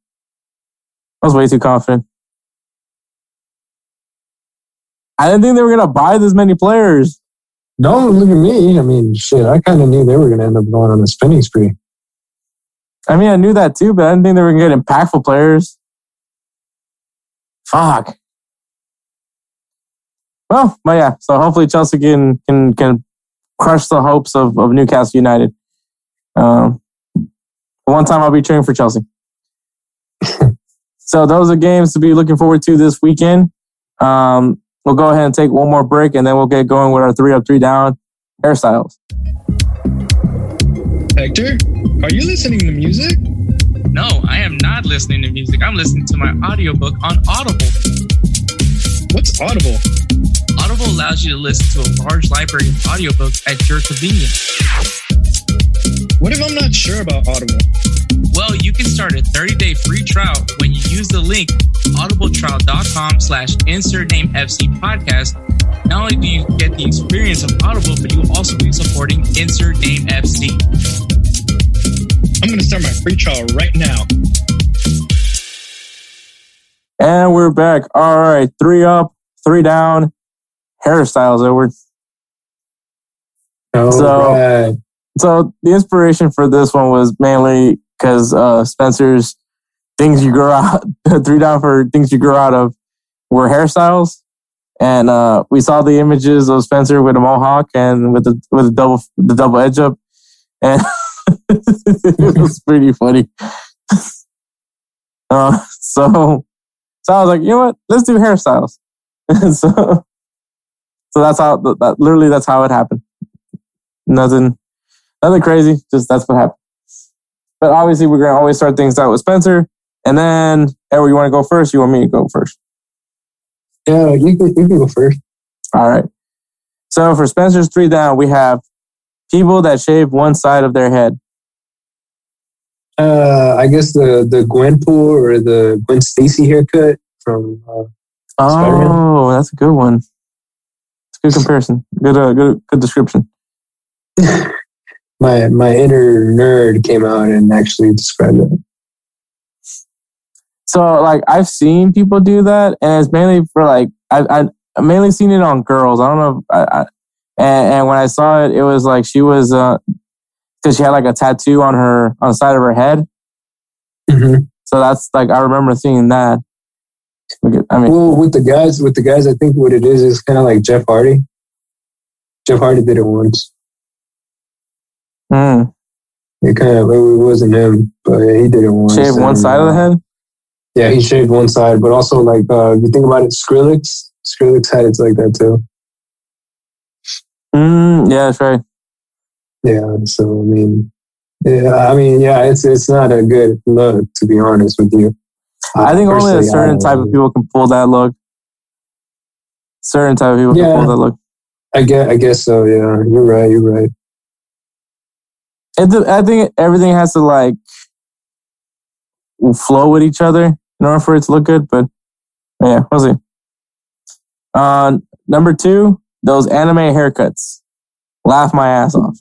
I was way too confident. I didn't think they were gonna buy this many players. Don't look at me. I mean, shit. I kind of knew they were going to end up going on a spending spree. I mean, I knew that too, but I didn't think they were gonna get impactful players. Fuck. Well, but yeah. So hopefully Chelsea can can can crush the hopes of, of Newcastle United. Um, one time I'll be cheering for Chelsea. (laughs) so those are games to be looking forward to this weekend. Um, we'll go ahead and take one more break, and then we'll get going with our three up, three down hairstyles. Hector, are you listening to music? No, I am not listening to music. I'm listening to my audiobook on Audible. What's Audible? Audible allows you to listen to a large library of audiobooks at your convenience. What if I'm not sure about Audible? Well, you can start a 30-day free trial when you use the link audibletrial.com slash insert name FC podcast. Not only do you get the experience of Audible, but you will also be supporting Insert Name FC. I'm going to start my free trial right now. And we're back. All right, three up, three down, hairstyles, Edward. All So- right. So the inspiration for this one was mainly because uh, Spencer's things you grow (laughs) out, three down for things you grow out of were hairstyles. And uh, we saw the images of Spencer with a mohawk and with the with the double the double edge up, and (laughs) it was pretty funny. (laughs) uh, so so I was like, you know what? Let's do hairstyles. so so that's how that literally that's how it happened. Nothing nothing crazy. Just that's what happened. But obviously, we're gonna always start things out with Spencer, and then Edward, you want to go first? You want me to go first? Yeah, you can, you can go first. All right. So for Spencer's three down, we have people that shave one side of their head. Uh, I guess the the Gwenpool or the Gwen Stacy haircut from uh, Spider-Man? Oh, that's a good one. Good comparison. Good, uh, good, good description. (laughs) my my inner nerd came out and actually described it. So like I've seen people do that, and it's mainly for like I I mainly seen it on girls. I don't know. If I, I, and and when I saw it, it was like she was uh because she had like a tattoo on her on the side of her head. Mm-hmm. So that's like I remember seeing that. I mean, Well, with the guys, with the guys, I think what it is is kind of like Jeff Hardy. Jeff Hardy did it once. mm, It kind of it wasn't him, but he did it once. shave one side of the uh, head. Yeah, he shaved one side, but also like uh, if you think about it, Skrillex, Skrillex had it like that too. Mm, yeah, that's right. Yeah, so I mean, yeah, I mean, yeah, it's it's not a good look to be honest with you. I think only a certain type of people can pull that look. Certain type of people Yeah. can pull that look. I guess I guess so. Yeah, you're right. You're right. It, I think everything has to like flow with each other in order for it to look good. But yeah, we'll see. Uh, number two, those anime haircuts. Laugh my ass off.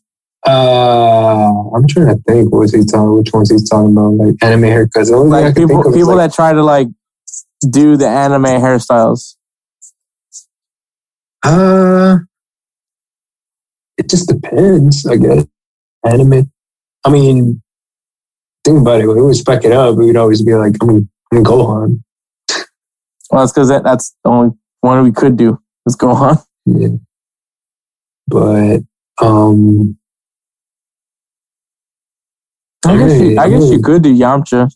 Uh, I'm trying to think. What was he talking? Which ones he's talking about? Like anime haircuts. Like people, people like, that try to like do the anime hairstyles. Uh, it just depends, I guess. Anime. I mean, think about it. When we would spec it up, we'd always be like, I'm, I'm Gohan. Well, that's because that, that's the only one we could do. Let's go on. Yeah. But, um, I guess, you, I guess you could do Yamcha.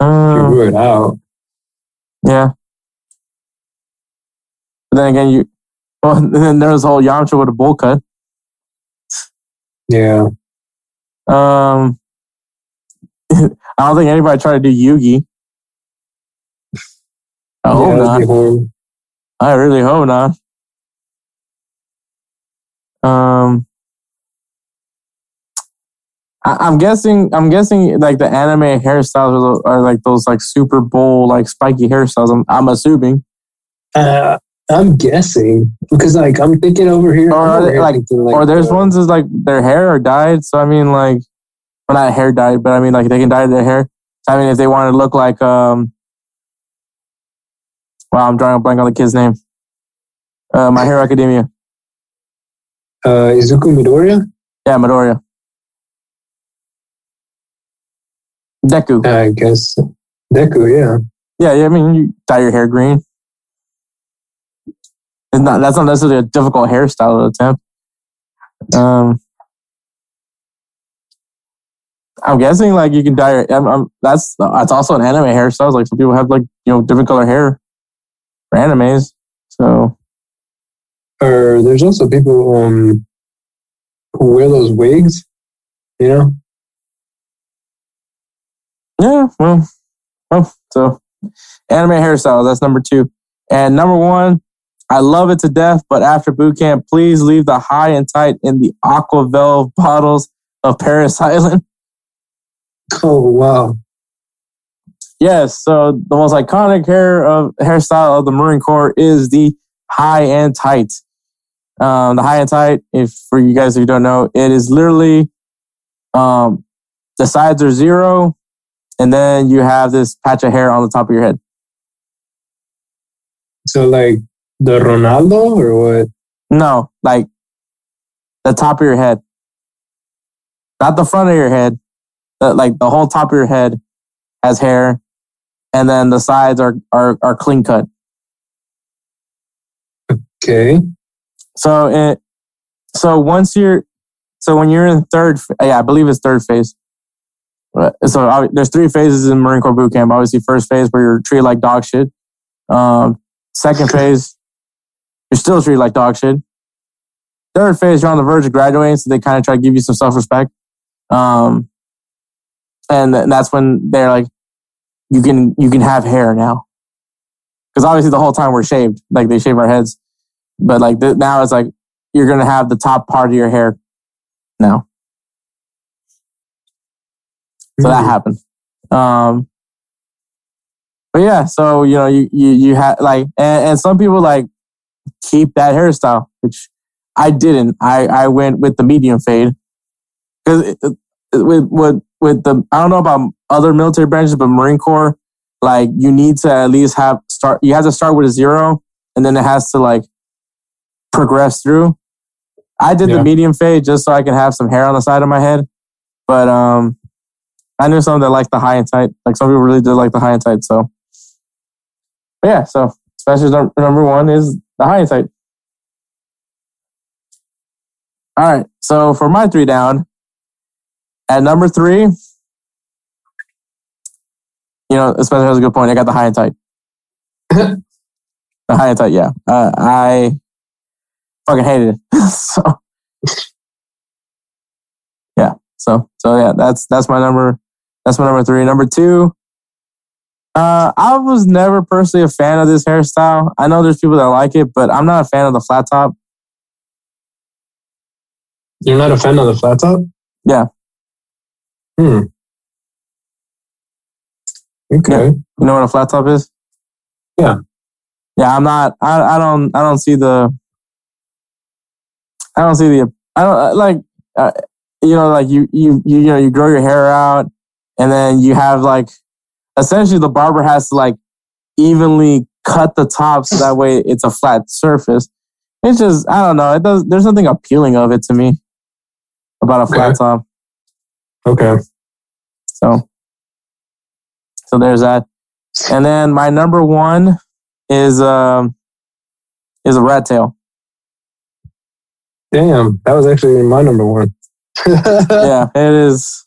Uh, figure it out. Yeah. But then again, you (laughs) well, then there's whole Yamcha with a bowl cut. Yeah. Um, (laughs) I don't think anybody tried to do Yugi. I hope yeah, that'd not. I really hope not. Um, I, I'm guessing. I'm guessing like the anime hairstyles are, are like those like Super Bowl like spiky hairstyles. I'm, I'm assuming. Uh, I'm guessing because like I'm thinking over here, Or I'm are over they, here like- or there's uh, ones is like their hair are dyed. So I mean, like, well, not hair dyed, but I mean, like they can dye their hair. So, I mean, if they want to look like, um, wow, I'm drawing a blank on the kid's name. Uh, My Hero Academia. uh, Izuku Midoriya. Yeah, Midoriya. Deku. I guess Deku. Yeah. Yeah, yeah. I mean, you dye your hair green. It's not. That's not necessarily a difficult hairstyle to attempt. Um, I'm guessing like you can dye your. I'm, I'm, that's that's also an anime hairstyle. Like some people have like you know different color hair for animes. So Or there's also people um who wear those wigs. You know. Yeah, well, well, so anime hairstyles. That's number two, and number one. I love it to death, but after boot camp, please leave the high and tight in the Aqua Velva bottles of Paris (laughs) Island. Oh wow. Yes, so the most iconic hair of hairstyle of the Marine Corps is the high and tight. Um, the high and tight, if for you guys who don't know, it is literally um, the sides are zero, and then you have this patch of hair on the top of your head. So like the Ronaldo or what? No, like the top of your head, not the front of your head. The, like the whole top of your head has hair, and then the sides are are, are clean cut. Okay. So it, so once you're, so when you're in third, yeah, I believe it's third phase. So ob- there's three phases in Marine Corps boot camp. Obviously, first phase where you're treated like dog shit. Um, second phase, (laughs) you're still treated like dog shit. Third phase, you're on the verge of graduating, so they kind of try to give you some self respect. Um, and th- that's when they're like, you can you can have hair now, because obviously the whole time we're shaved, like they shave our heads, but like th- now it's like you're gonna have the top part of your hair now. So that happened. Um, but yeah, so you know, you you you had like, and, and some people like keep that hairstyle, which I didn't. I I went with the medium fade because with with with the I don't know about other military branches, but Marine Corps, like you need to at least have start. You have to start with a zero, and then it has to like progress through. I did Yeah. the medium fade just so I can have some hair on the side of my head, but um, I knew some that liked the high and tight. Like some people really did like the high and tight. So, but yeah. So special number one is the high and tight. All right. So for my three down, at number three, you know, Spencer has a good point. I got the high and tight. (coughs) the high and tight, yeah. Uh, I fucking hated it. (laughs) so yeah. So so yeah, that's that's my number. That's my number three. Number two. Uh, I was never personally a fan of this hairstyle. I know there's people that like it, but I'm not a fan of the flat top. You're not a fan of the flat top? Yeah. Hmm. Okay. You know what a flat top is? Yeah. Yeah, I'm not. I, I don't. I don't see the. I don't see the. I don't like. Uh, you know, like you, you, you, you know, you grow your hair out, and then you have like, essentially, the barber has to like evenly cut the top so that way it's a flat surface. It's just, I don't know. It does. There's nothing appealing of it to me about a flat Okay. top. Okay. So, so there's that. And then my number one is um is a rat tail. Damn, that was actually my number one. (laughs) yeah, it is.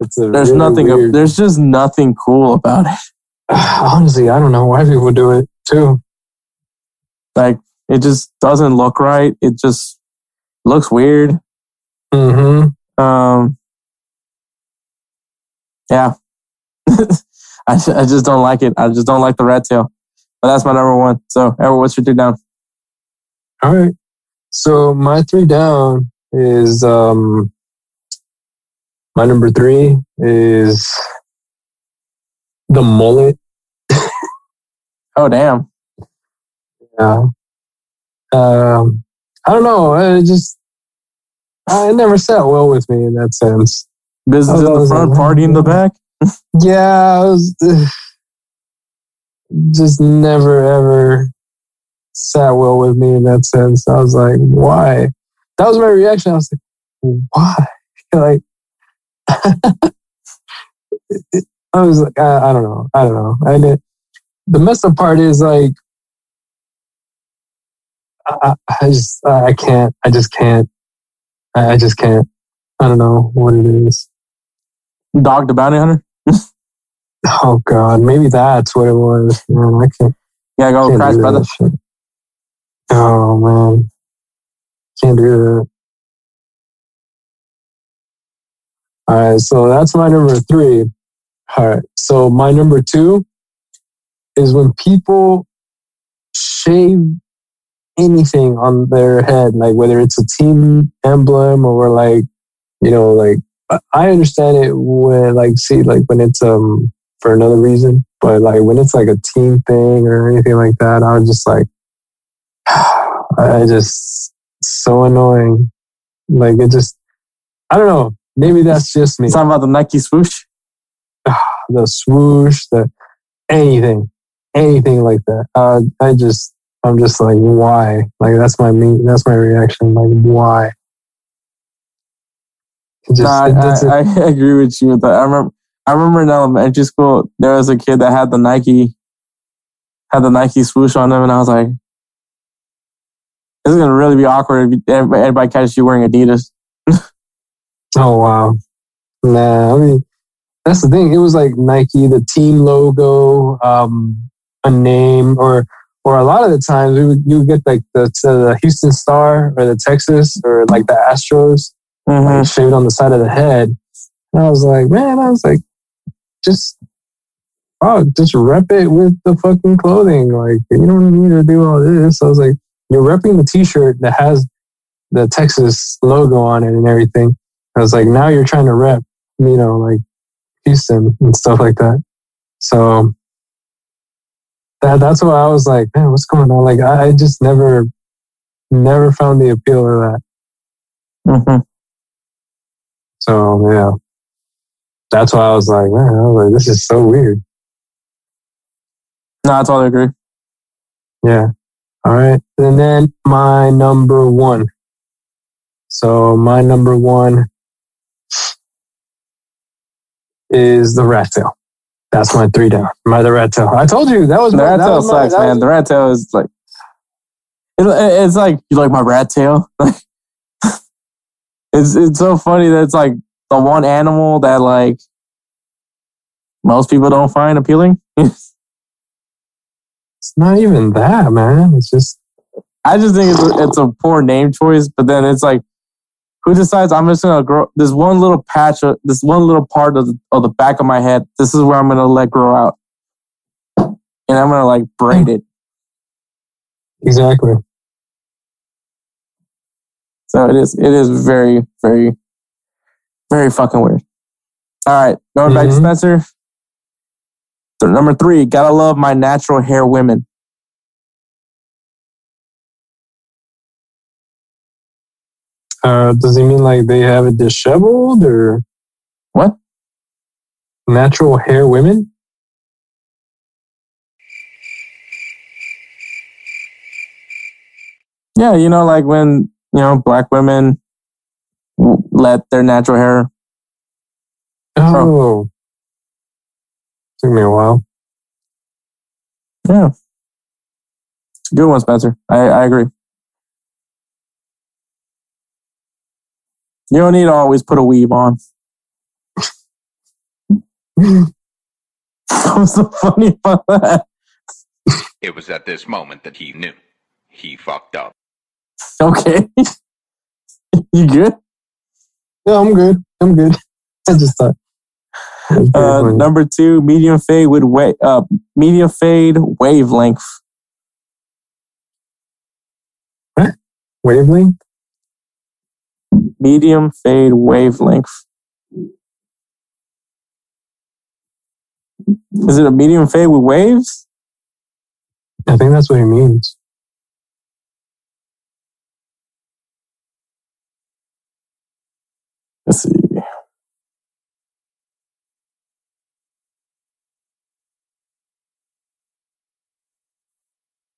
It's a There's really nothing. weird- There's just nothing cool about it. (sighs) Honestly, I don't know why people do it too. Like it just doesn't look right. It just looks weird. Mm-hmm. Um. Yeah. (laughs) I I just don't like it. I just don't like the rat tail. But that's my number one. So, Edward, what's your two down? All right. So my three down is um my number three is the mullet. (laughs) Oh, damn. Yeah. Um, I don't know. I just, I never sat well with me in that sense. Business in the front, party in the back. (laughs) Yeah, I was (sighs) just never ever sat well with me in that sense. I was like, why? That was my reaction. I was like, why? (laughs) Like, I was like, I, I, don't know. I don't know. And it, the messed up part is like, I, I just, I can't. I just can't. I just can't. I don't know what it is. Dog the bounty hunter. (laughs) oh God, maybe that's what it was. Man, I can't. Yeah, go crash, brother. Oh man, can't do that. All right, so that's my number three. All right, so my number two is when people shave anything on their head, like whether it's a team emblem or like, you know, like I understand it when like see like when it's um for another reason, but like when it's like a team thing or anything like that, I was just like, (sighs) I just so annoying. Like it just, I don't know. Maybe that's just me. Talking about the Nike swoosh, the swoosh, the anything, anything like that. Uh, I just, I'm just like, why? Like that's my me. That's my reaction. Like why? Just, nah, I, I, I, agree with you with that. I remember, I remember in elementary school there was a kid that had the Nike, had the Nike swoosh on him, and I was like, "This is gonna really be awkward if anybody catches you wearing Adidas." Oh wow, nah. I mean, that's the thing. It was like Nike, the team logo, um, a name, or or a lot of the times we would, you would get like the, the Houston Star or the Texas or like the Astros mm-hmm. like shaved on the side of the head. And I was like, man, I was like, just, oh, just rep it with the fucking clothing. Like, you don't need to do all this. I was like, you're repping the t-shirt that has the Texas logo on it and everything. I was like, now you're trying to rep, you know, like Houston and stuff like that. So that that's why I was like, man, what's going on? Like, I, I just never, never found the appeal of that. Mm-hmm. So yeah, that's why I was like, man, I was like, this is so weird. No, I totally agree. Yeah. All right. And then my number one. So my number one is the rat tail. That's my three down. My the rat tail. I told you that was the my, rat tail sucks, my, man. Was, the rat tail is like it, it's like you like my rat tail. (laughs) it's it's so funny that it's like the one animal that like most people don't find appealing. (laughs) it's not even that, man. It's just I just think it's a, it's a poor name choice. But then it's like, who decides I'm just gonna grow this one little patch of this one little part of the, of the back of my head? This is where I'm gonna let grow out, and I'm gonna like braid it. Exactly. So it is. It is very, very, very fucking weird. All right, going mm-hmm. back to mm-hmm. Spencer. So number three, gotta love my natural hair women. Uh, does he mean like they have it disheveled or what? Natural hair women? Yeah, you know, like when you know, black women let their natural hair. Oh, took me a while. Yeah, good one, Spencer. I, I agree. You don't need to always put a weave on. (laughs) What's so funny about that? It was at this moment that he knew he fucked up. Okay. (laughs) you good? Yeah, I'm good. I'm good. I just thought. Uh, number two, medium fade with wa- uh, medium fade wavelength. What? Wavelength? medium fade wavelength. Is it a medium fade with waves? I think that's what he means. Let's see.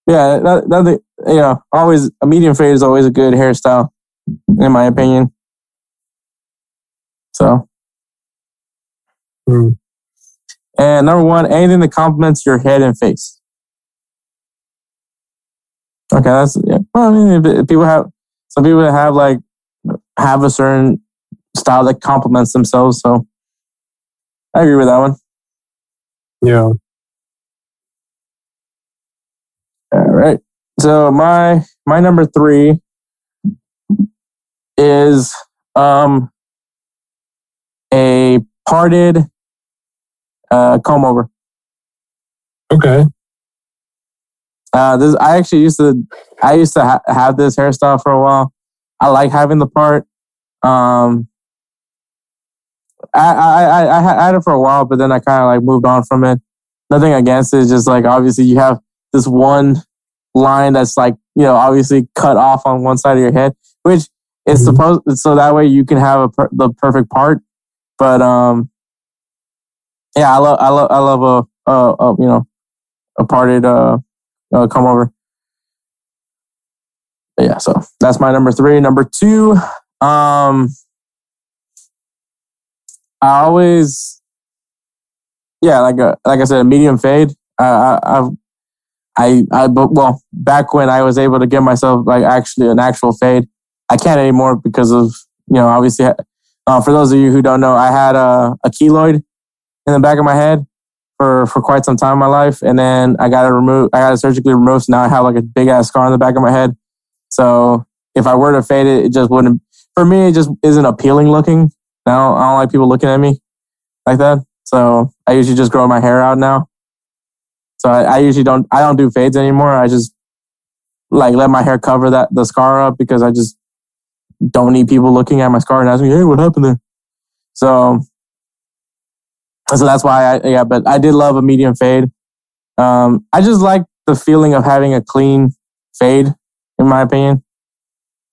Yeah, that, that, yeah. Always a medium fade is always a good hairstyle in my opinion. So, Mm. and number one, anything that complements your head and face. Okay, that's yeah. Well, I mean, if- if people have some people that have like have a certain style that complements themselves. So, I agree with that one. Yeah. All right. So my my number three is um a parted uh comb over. Okay. Uh, this I actually used to I used to ha- have this hairstyle for a while. I like having the part. Um, I I I, I had- I had it for a while, but then I kind of like moved on from it. Nothing against it, just like obviously you have this one line that's like you know obviously cut off on one side of your head, which Mhm. supposed so that way you can have a per- the perfect part. But um, yeah, I love I love I love a, a, a you know a parted uh uh, come over. But yeah, so that's my number three. Number two, um, I always, yeah, like a, like I said, a medium fade. I, I, I've, I, I, but well, back when I was able to get myself like actually an actual fade, I can't anymore because of you know obviously. Uh, for those of you who don't know, I had a, a keloid in the back of my head for for quite some time in my life, and then I got it removed. I got it surgically removed. So now I have like a big ass scar on the back of my head. So if I were to fade it, it just wouldn't. For me, it just isn't appealing looking. Now I don't like people looking at me like that. So I usually just grow my hair out now. So I, I usually don't. I don't do fades anymore. I just like let my hair cover that the scar up because I just don't need people looking at my scar and asking, "Hey, what happened there?" So so that's why I yeah, but I did love a medium fade. Um, I just like the feeling of having a clean fade, in my opinion.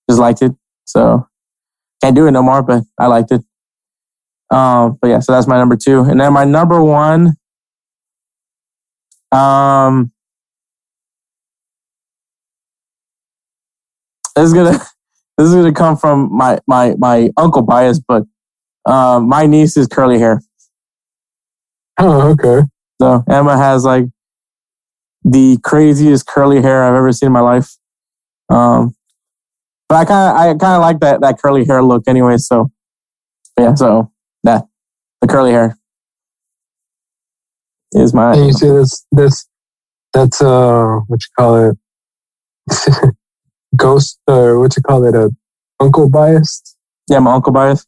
Just liked it. So can't do it no more, but I liked it. Um, but yeah, so that's my number two. And then my number one, um this is gonna this is gonna come from my my my uncle bias, but um my niece is curly hair. Oh, okay. So Emma has like the craziest curly hair I've ever seen in my life. Um, but I kind of I kind of like that that curly hair look anyway. So yeah, so that the curly hair is my And you see this this that's uh what you call it (laughs) ghost or what you call it a uh, uncle biased. yeah my uncle bias.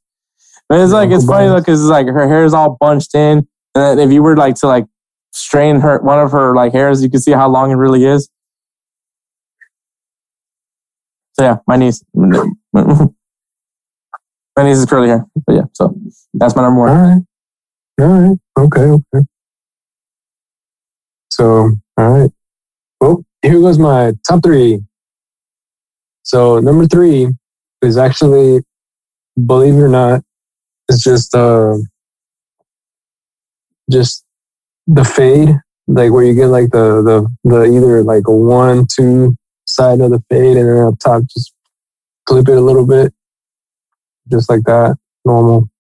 But it's like it's funny though because it's like her hair is all bunched in, and then if you were like to like strain her one of her like hairs, you can see how long it really is. So yeah, my niece, (laughs) my niece is curly hair. But yeah, so that's my number one. right. All right. Okay, okay. So, all right. Well, here goes my top three. So number three is actually, believe it or not, it's just uh just the fade, like where you get like the the the either like a one, two side of the fade and then up top just clip it a little bit. Just like that. Normal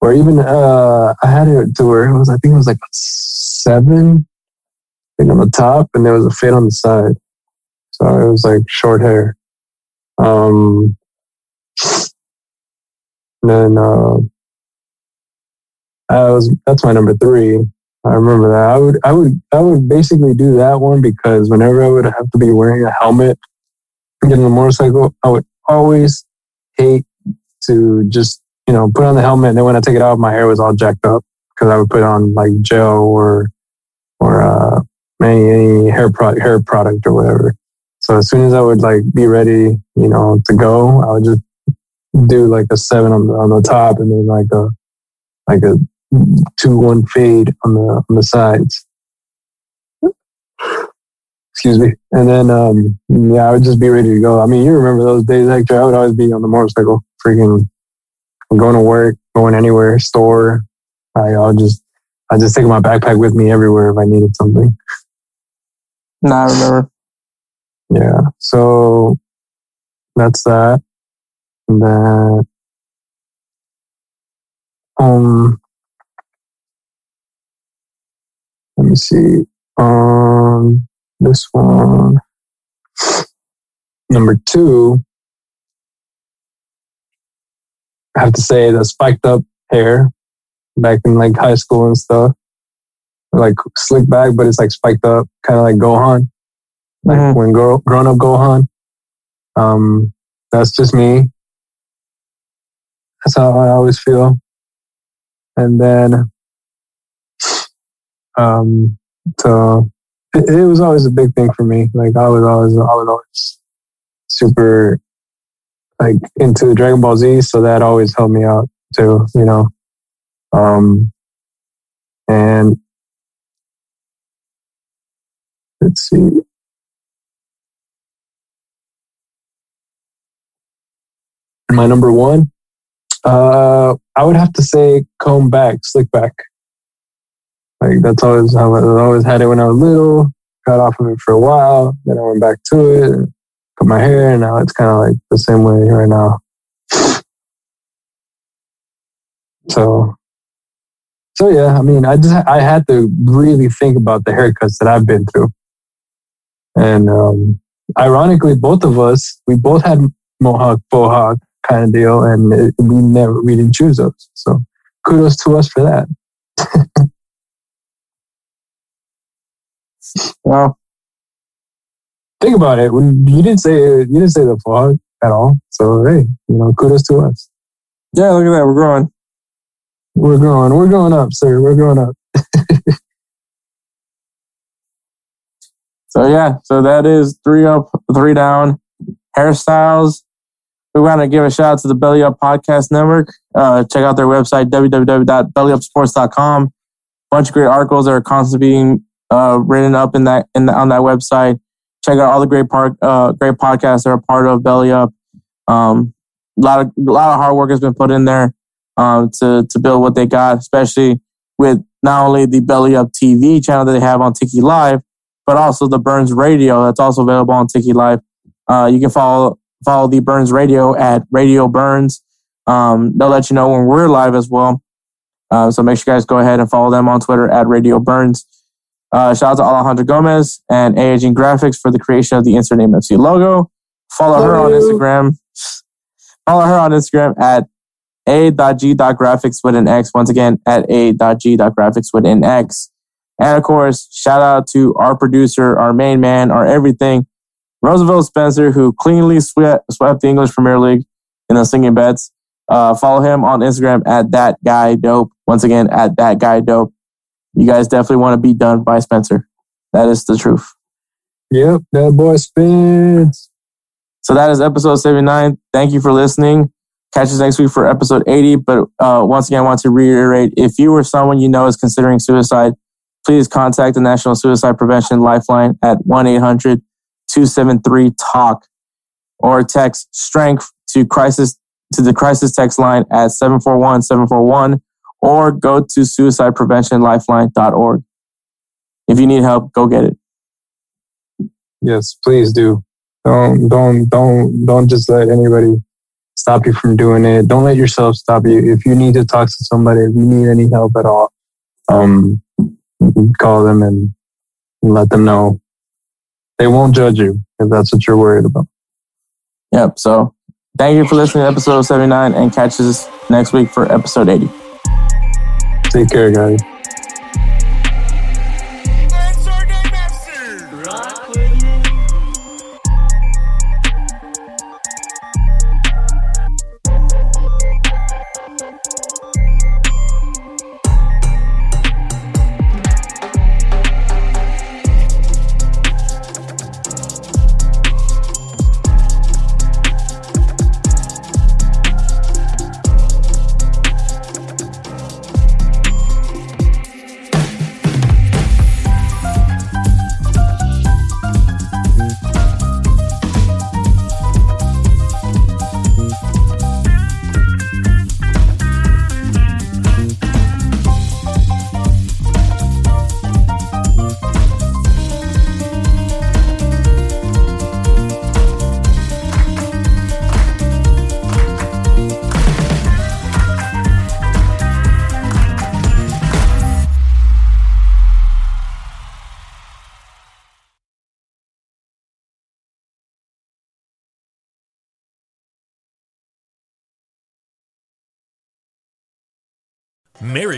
or even uh, I had it to where it was, I think it was like seven, I think on the top, and there was a fade on the side. So it was like short hair. Um, and then uh, I was that's my number three. I remember that. I would I would I would basically do that one because whenever I would have to be wearing a helmet getting a motorcycle, I would always hate to just you know, put on the helmet, and then when I take it off, my hair was all jacked up because I would put on like gel or or uh, any any hair product hair product or whatever. So as soon as I would like be ready, you know, to go, I would just do like a seven on the on the top, and then like a like a two one fade on the on the sides. Excuse me, and then um, yeah, I would just be ready to go. I mean, you remember those days, Hector? I would always be on the motorcycle, freaking going to work, going anywhere, store. I, I'll just, I just take my backpack with me everywhere if I needed something. No, I remember. Yeah. So that's that. And then, um, let me see. Um, this one. Number two, I have to say the spiked up hair back in like high school and stuff. Like slick back, but it's like spiked up, kind of like Gohan. Like Mhm. when grow, grown up Gohan. Um, that's just me. That's how I always feel. And then, um, so it, it was always a big thing for me. Like I was always, I was always super like into Dragon Ball Z, so that always helped me out too, you know. Um, and let's see. My number one, uh, I would have to say comb back, slick back. Like that's always how I always had it when I was little. Got off of it for a while, then I went back to it, cut my hair, and now it's kind of like the same way right now. So, so yeah, I mean, I just I had to really think about the haircuts that I've been through, and um, ironically, both of us we both had mohawk bohawk kind of deal, and it, we never we didn't choose those. So, kudos to us for that. (laughs) Well, Think about it. When you didn't say you didn't say the fog at all. So hey, you know, kudos to us. yeah, look at that. We're growing. We're growing. We're growing up, sir. We're growing up. (laughs) So yeah, so that is three up, three down. Hairstyles. We want to give a shout out to the Belly Up Podcast Network. Uh, check out their website www.bellyupsports.com. A Bunch of great articles that are constantly being uh, written up in that in the, on that website. Check out all the great part uh, great podcasts that are part of Belly Up. Um, a lot of a lot of hard work has been put in there um, to to build what they got, especially with not only the Belly Up TV channel that they have on TikiLive, but also the Burns Radio that's also available on TikiLive. Uh, you can follow follow the Burns Radio at Radio Burns. Um, they'll let you know when we're live as well. Uh, so make sure you guys go ahead and follow them on Twitter at Radio Burns. Uh, shout out to Alejandra Gomez and A&G Graphix for the creation of the Insert Name FC logo. Follow her on Instagram. Follow her on Instagram at a.g.graphics with an X. Once again, at a.g.graphics with an X. And of course, shout out to our producer, our main man, our everything, Roosevelt Spencer, who cleanly swept, swept the English Premier League in the singing bets. Uh, follow him on Instagram at that guy dope. Once again, at that guy dope. You guys definitely want to be done by Spencer. That is the truth. Yep, that boy spins. So that is episode 79. Thank you for listening. Catch us next week for episode 80. But uh, once again, I want to reiterate if you or someone you know is considering suicide, please contact the National Suicide Prevention Lifeline at 1 800 273 TALK or text strength to crisis to the crisis text line at 741 741 or go to suicidepreventionlifeline.org. If you need help, go get it. Yes, please do. Don't don't don't don't just let anybody stop you from doing it. Don't let yourself stop you. If you need to talk to somebody, if you need any help at all, um, call them and let them know. They won't judge you if that's what you're worried about. Yep. So thank you for listening to episode 79 and catch us next week for episode 80. Take care, guys.